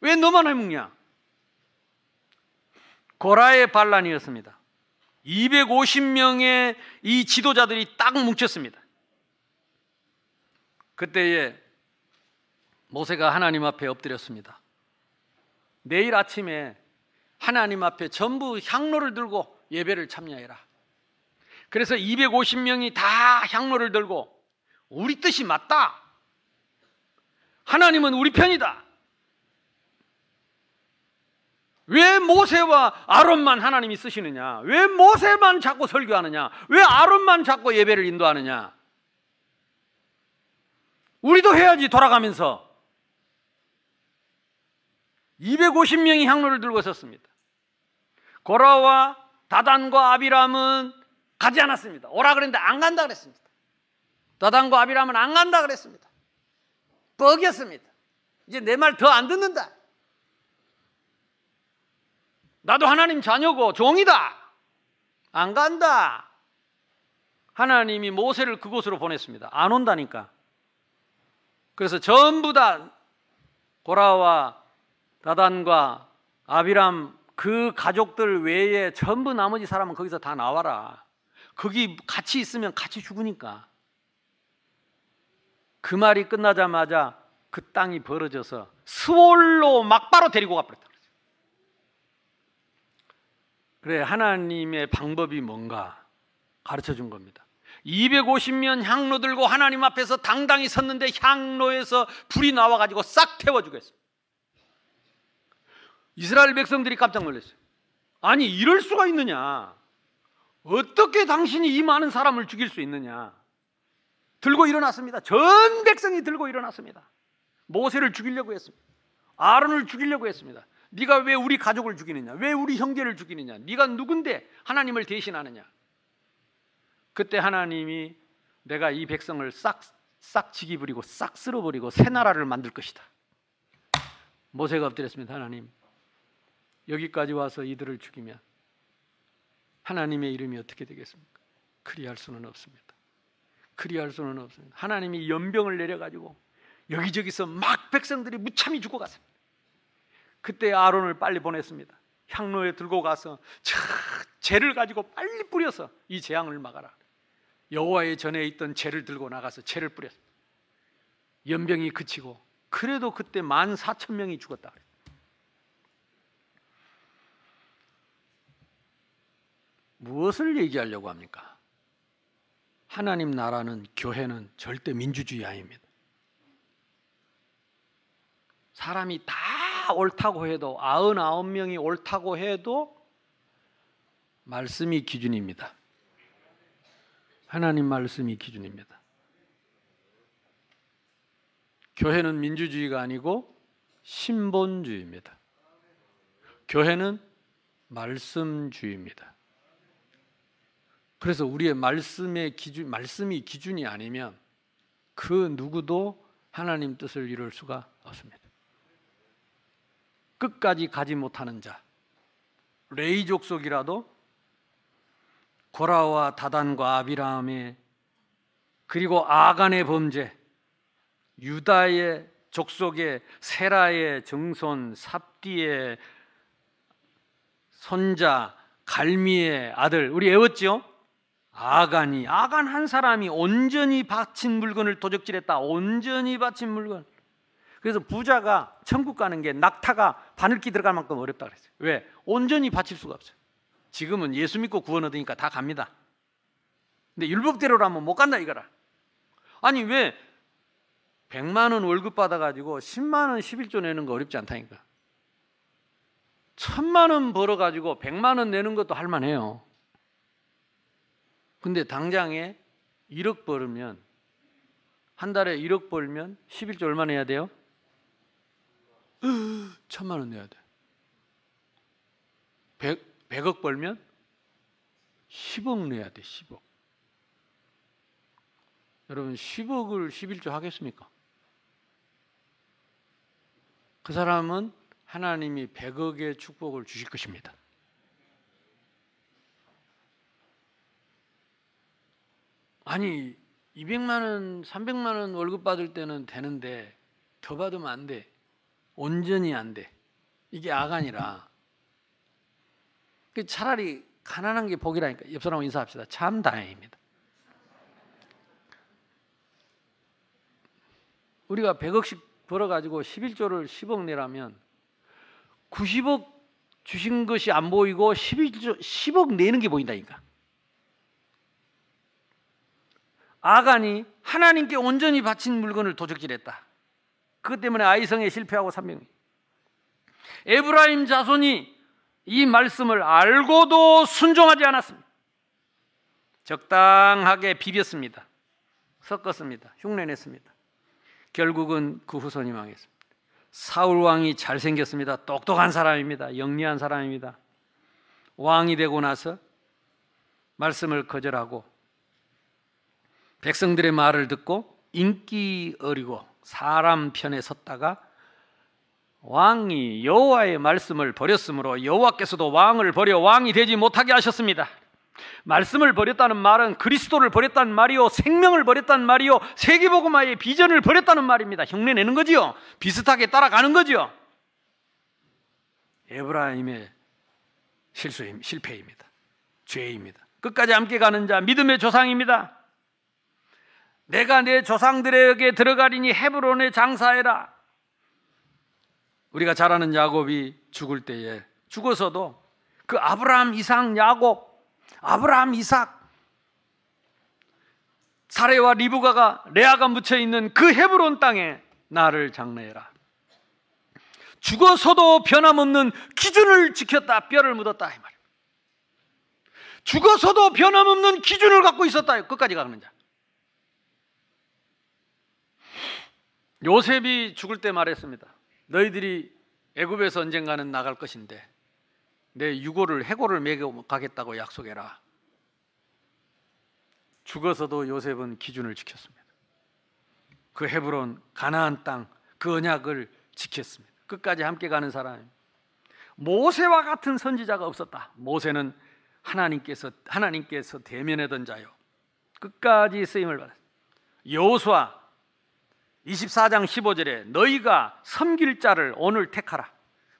왜 너만 해먹냐? 고라의 반란이었습니다. 250명의 이 지도자들이 딱 뭉쳤습니다. 그때에 모세가 하나님 앞에 엎드렸습니다. 내일 아침에 하나님 앞에 전부 향로를 들고 예배를 참여해라. 그래서 250명이 다 향로를 들고 우리 뜻이 맞다. 하나님은 우리 편이다. 왜 모세와 아론만 하나님이 쓰시느냐? 왜 모세만 자꾸 설교하느냐? 왜 아론만 자꾸 예배를 인도하느냐? 우리도 해야지 돌아가면서 250명이 향로를 들고 섰습니다. 고라와 다단과 아비람은 가지 않았습니다. 오라 그랬는데 안 간다 그랬습니다. 다단과 아비람은 안 간다 그랬습니다. 뻑이었습니다. 이제 내 말 더 안 듣는다. 나도 하나님 자녀고 종이다. 안 간다. 하나님이 모세를 그곳으로 보냈습니다. 안 온다니까. 그래서 전부 다 고라와 다단과 아비람 그 가족들 외에 전부 나머지 사람은 거기서 다 나와라. 거기 같이 있으면 같이 죽으니까. 그 말이 끝나자마자 그 땅이 벌어져서 스월로 막바로 데리고 가버렸다. 그래 하나님의 방법이 뭔가 가르쳐 준 겁니다. 250면 향로 들고 하나님 앞에서 당당히 섰는데 향로에서 불이 나와 가지고 싹 태워 주겠습니다. 이스라엘 백성들이 깜짝 놀랐어요. 아니 이럴 수가 있느냐? 어떻게 당신이 이 많은 사람을 죽일 수 있느냐? 들고 일어났습니다. 전 백성이 들고 일어났습니다. 모세를 죽이려고 했습니다. 아론을 죽이려고 했습니다. 네가 왜 우리 가족을 죽이느냐? 왜 우리 형제를 죽이느냐? 네가 누군데 하나님을 대신하느냐? 그때 하나님이 내가 이 백성을 싹싹 지기 부리고 싹 쓸어버리고 새 나라를 만들 것이다. 모세가 엎드렸습니다. 하나님 여기까지 와서 이들을 죽이면 하나님의 이름이 어떻게 되겠습니까? 그리할 수는 없습니다. 그리할 수는 없습니다. 하나님이 연병을 내려가지고 여기저기서 막 백성들이 무참히 죽어갔습니다. 그때 아론을 빨리 보냈습니다. 향로에 들고 가서 저 재를 가지고 빨리 뿌려서 이 재앙을 막아라. 여호와의 전에 있던 재를 들고 나가서 재를 뿌렸습니다. 연병이 그치고 그래도 그때 만 사천 명이 죽었다. 무엇을 얘기하려고 합니까? 하나님 나라는 교회는 절대 민주주의 아닙니다. 사람이 다 옳다고 해도 아흔아홉 명이 옳다고 해도 말씀이 기준입니다. 하나님 말씀이 기준입니다. 교회는 민주주의가 아니고 신본주의입니다. 교회는 말씀주의입니다. 그래서 우리의 말씀의 기준, 말씀이 기준이 아니면 그 누구도 하나님 뜻을 이룰 수가 없습니다. 끝까지 가지 못하는 자, 레이 족속이라도 고라와 다단과 아비라함의 그리고 아간의 범죄, 유다의 족속의 세라의 정손, 삽디의 손자, 갈미의 아들, 우리 애웠죠? 아간이, 아간 한 사람이 온전히 바친 물건을 도적질했다. 온전히 바친 물건. 그래서 부자가 천국 가는 게 낙타가 바늘기 들어갈 만큼 어렵다 그랬어요. 왜? 온전히 바칠 수가 없어요. 지금은 예수 믿고 구원 얻으니까 다 갑니다. 근데 율법대로라면 못 간다 이거라. 아니 왜 100만 원 월급 받아 가지고 10만 원 11조 내는 거 어렵지 않다니까. 천만 원 벌어 가지고 100만 원 내는 것도 할 만해요. 근데 당장에 1억 벌으면 한 달에 1억 벌면 11조 얼마 내야 돼요? 천만 원 내야 돼. 100, 100억 벌면 10억 내야 돼. 10억. 여러분 10억을 11조 하겠습니까? 그 사람은 하나님이 100억의 축복을 주실 것입니다. 아니 200만 원, 300만 원 월급 받을 때는 되는데 더 받으면 안 돼. 온전히 안 돼. 이게 아간이라. 그 차라리 가난한 게 복이라니까. 옆 사람 인사합시다. 참 다행입니다. 우리가 100억씩 벌어가지고 11조를 10억 내라면 90억 주신 것이 안 보이고 11조, 10억 내는 게 보인다니까. 아간이 하나님께 온전히 바친 물건을 도적질했다. 그것 때문에 아이성에 실패하고 300명. 에브라임 자손이 이 말씀을 알고도 순종하지 않았습니다. 적당하게 비볐습니다. 섞었습니다. 흉내냈습니다. 결국은 그 후손이 망했습니다. 사울 왕이 잘생겼습니다. 똑똑한 사람입니다. 영리한 사람입니다. 왕이 되고 나서 말씀을 거절하고 백성들의 말을 듣고 인기 어리고 사람 편에 섰다가 왕이 여호와의 말씀을 버렸으므로 여호와께서도 왕을 버려 왕이 되지 못하게 하셨습니다. 말씀을 버렸다는 말은 그리스도를 버렸다는 말이요 생명을 버렸다는 말이요 세계복음화의 비전을 버렸다는 말입니다. 흉내 내는 거지요. 비슷하게 따라가는 거지요. 에브라임의 실수 실패입니다. 죄입니다. 끝까지 함께 가는 자 믿음의 조상입니다. 내가 내 조상들에게 들어가리니 헤브론에 장사해라. 우리가 잘 아는 야곱이 죽을 때에 죽어서도 그 아브라함, 이삭, 야곱, 아브라함, 이삭, 사레와 리브가가 레아가 묻혀 있는 그 헤브론 땅에 나를 장례해라. 죽어서도 변함없는 기준을 지켰다. 뼈를 묻었다. 이 말. 죽어서도 변함없는 기준을 갖고 있었다. 끝까지 가는 자. 요셉이 죽을 때 말했습니다. 너희들이 애굽에서 언젠가는 나갈 것인데 내 유고를 해고를 매겨 가겠다고 약속해라. 죽어서도 요셉은 기준을 지켰습니다. 그 헤브론 가나안 땅 그 언약을 지켰습니다. 끝까지 함께 가는 사람. 모세와 같은 선지자가 없었다. 모세는 하나님께서 하나님께서 대면하던 자요. 끝까지 쓰임을 받았. 여호수아 24장 15절에 너희가 섬길 자를 오늘 택하라.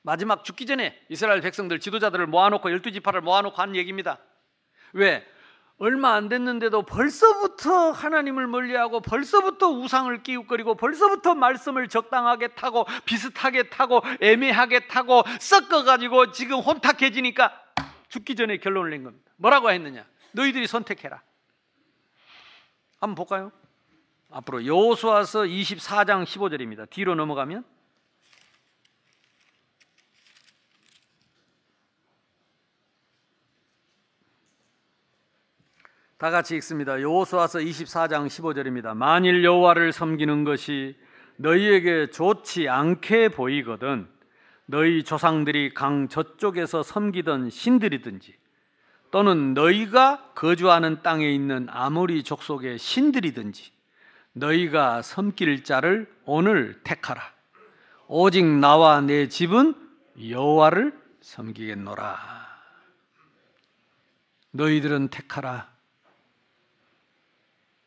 마지막 죽기 전에 이스라엘 백성들 지도자들을 모아놓고 열두 지파를 모아놓고 한 얘기입니다. 왜? 얼마 안 됐는데도 벌써부터 하나님을 멀리하고 벌써부터 우상을 끼웃거리고 벌써부터 말씀을 적당하게 타고 비슷하게 타고 애매하게 타고 섞어가지고 지금 혼탁해지니까 죽기 전에 결론을 낸 겁니다. 뭐라고 했느냐? 너희들이 선택해라. 한번 볼까요? 앞으로 여호수아서 24장 15절입니다. 뒤로 넘어가면 다 같이 읽습니다. 여호수아서 24장 15절입니다. 만일 여호와를 섬기는 것이 너희에게 좋지 않게 보이거든 너희 조상들이 강 저쪽에서 섬기던 신들이든지 또는 너희가 거주하는 땅에 있는 아모리 족속의 신들이든지 너희가 섬길 자를 오늘 택하라. 오직 나와 내 집은 여호와를 섬기겠노라. 너희들은 택하라.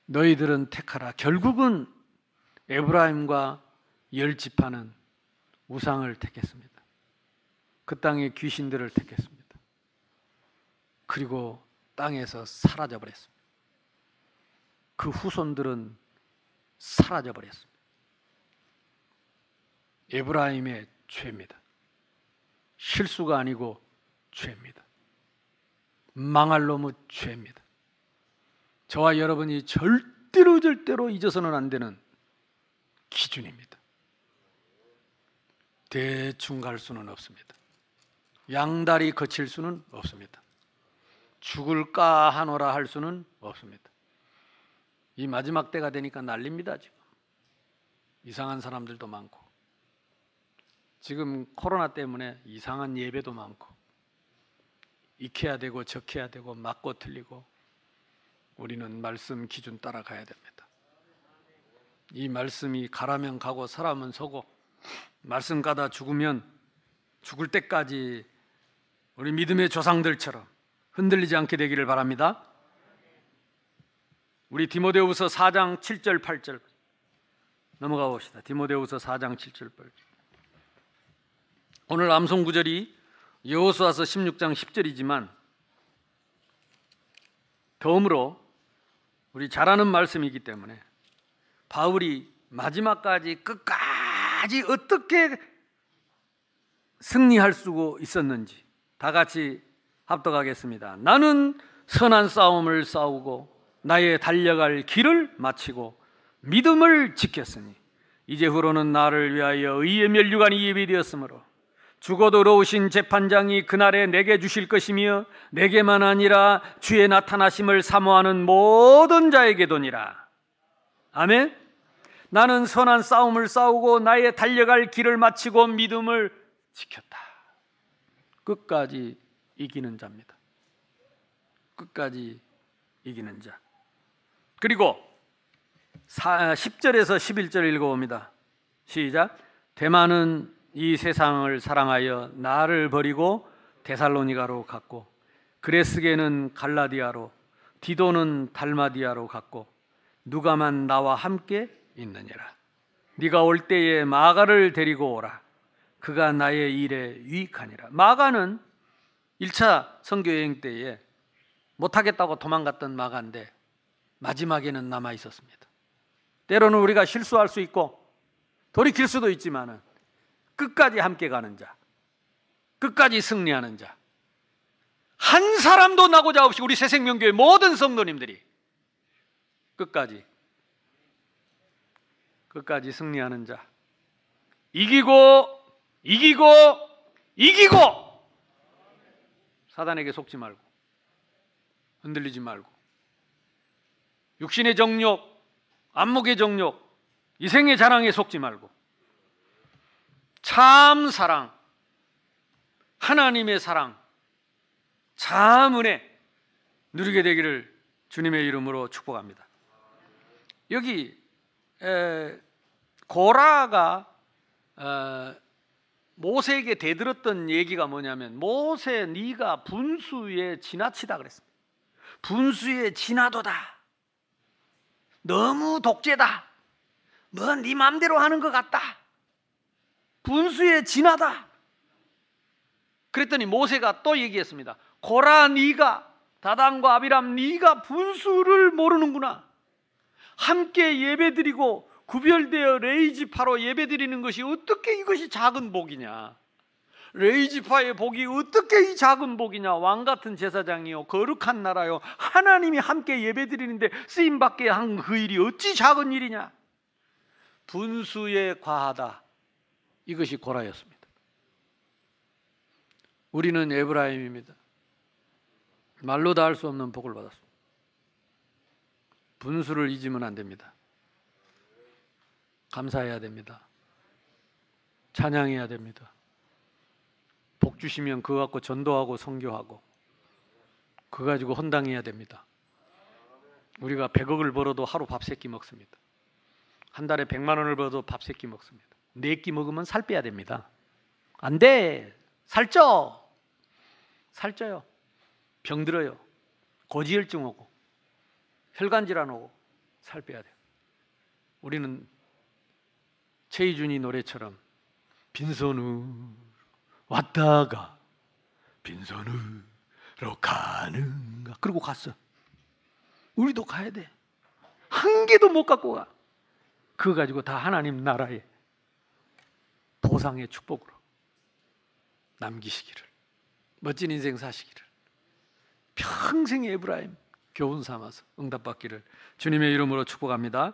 너희들은 택하라. 결국은 에브라임과 열 지파는 우상을 택했습니다. 그 땅의 귀신들을 택했습니다. 그리고 땅에서 사라져 버렸습니다. 그 후손들은 사라져 버렸습니다. 에브라임의 죄입니다. 실수가 아니고 죄입니다. 망할 놈의 죄입니다. 저와 여러분이 절대로 절대로 잊어서는 안 되는 기준입니다. 대충 갈 수는 없습니다. 양다리 거칠 수는 없습니다. 죽을까 하노라 할 수는 없습니다. 이 마지막 때가 되니까 난립니다, 지금. 이상한 사람들도 많고. 지금 코로나 때문에 이상한 예배도 많고. 익혀야 되고 적해야 되고 맞고 틀리고 우리는 말씀 기준 따라가야 됩니다. 이 말씀이 가라면 가고 서라면 서고 말씀 가다 죽으면 죽을 때까지 우리 믿음의 조상들처럼 흔들리지 않게 되기를 바랍니다. 우리 디모데후서 4장 7절 8절 넘어가 봅시다. 디모데후서 4장 7절 8절. 오늘 암송 구절이 여호수아서 16장 10절이지만 덤으로 우리 잘 아는 말씀이기 때문에 바울이 마지막까지 끝까지 어떻게 승리할 수 있었는지 다 같이 합독하겠습니다. 나는 선한 싸움을 싸우고 나의 달려갈 길을 마치고 믿음을 지켰으니 이제 후로는 나를 위하여 의의 멸류관이 예비되었으므로 죽어도 어려우신 재판장이 그날에 내게 주실 것이며 내게만 아니라 주의 나타나심을 사모하는 모든 자에게도니라. 아멘. 나는 선한 싸움을 싸우고 나의 달려갈 길을 마치고 믿음을 지켰다. 끝까지 이기는 자입니다. 끝까지 이기는 자. 그리고 10절에서 11절 읽어봅니다. 시작. 대만은 이 세상을 사랑하여 나를 버리고 데살로니가로 갔고 그레스게는 갈라디아로 디도는 달마디아로 갔고 누가만 나와 함께 있느니라. 네가 올 때에 마가를 데리고 오라. 그가 나의 일에 유익하니라. 마가는 1차 선교 여행 때에 못 하겠다고 도망갔던 마가인데 마지막에는 남아 있었습니다. 때로는 우리가 실수할 수 있고 돌이킬 수도 있지만은 끝까지 함께 가는 자, 끝까지 승리하는 자, 한 사람도 나고자 없이 우리 새생명교회 모든 성도님들이 끝까지 끝까지 승리하는 자, 이기고 이기고 이기고! 사단에게 속지 말고 흔들리지 말고 육신의 정욕, 안목의 정욕, 이생의 자랑에 속지 말고 참 사랑, 하나님의 사랑, 참 은혜 누리게 되기를 주님의 이름으로 축복합니다. 여기 에, 고라가 어, 모세에게 대들었던 얘기가 뭐냐면 모세 네가 분수에 지나치다 그랬습니다. 분수에 지나도다. 너무 독재다. 뭐네 맘대로 하는 것 같다. 분수에 지나다. 그랬더니 모세가 또 얘기했습니다. 고라 네가 다단과 아비람 네가 분수를 모르는구나. 함께 예배드리고 구별되어 레이지파로 예배드리는 것이 어떻게 이것이 작은 복이냐. 레이지파의 복이 어떻게 이 작은 복이냐? 왕 같은 제사장이요. 거룩한 나라요. 하나님이 함께 예배드리는데 쓰임 받게 한 그 일이 어찌 작은 일이냐? 분수에 과하다. 이것이 고라였습니다. 우리는 에브라임입니다. 말로 다 할 수 없는 복을 받았습니다. 분수를 잊으면 안 됩니다. 감사해야 됩니다. 찬양해야 됩니다 복 주시면 그거 갖고 전도하고 선교하고 그거 가지고 헌당해야 됩니다. 우리가 100억을 벌어도 하루 밥 세 끼 먹습니다. 한 달에 100만 원을 벌어도 밥 세 끼 먹습니다. 네 끼 먹으면 살 빼야 됩니다. 안 돼. 살쪄. 살쪄요. 병들어요. 고지혈증 오고 혈관 질환 오고 살 빼야 돼요. 우리는 최희준이 노래처럼 빈손으로 왔다가 빈손으로 가는가? 그리고 갔어. 우리도 가야 돼 한 개도 못 갖고 가. 그거 가지고 다 하나님 나라의 보상의 축복으로 남기시기를 멋진 인생 사시기를 평생 에브라임 교훈 삼아서 응답받기를 주님의 이름으로 축복합니다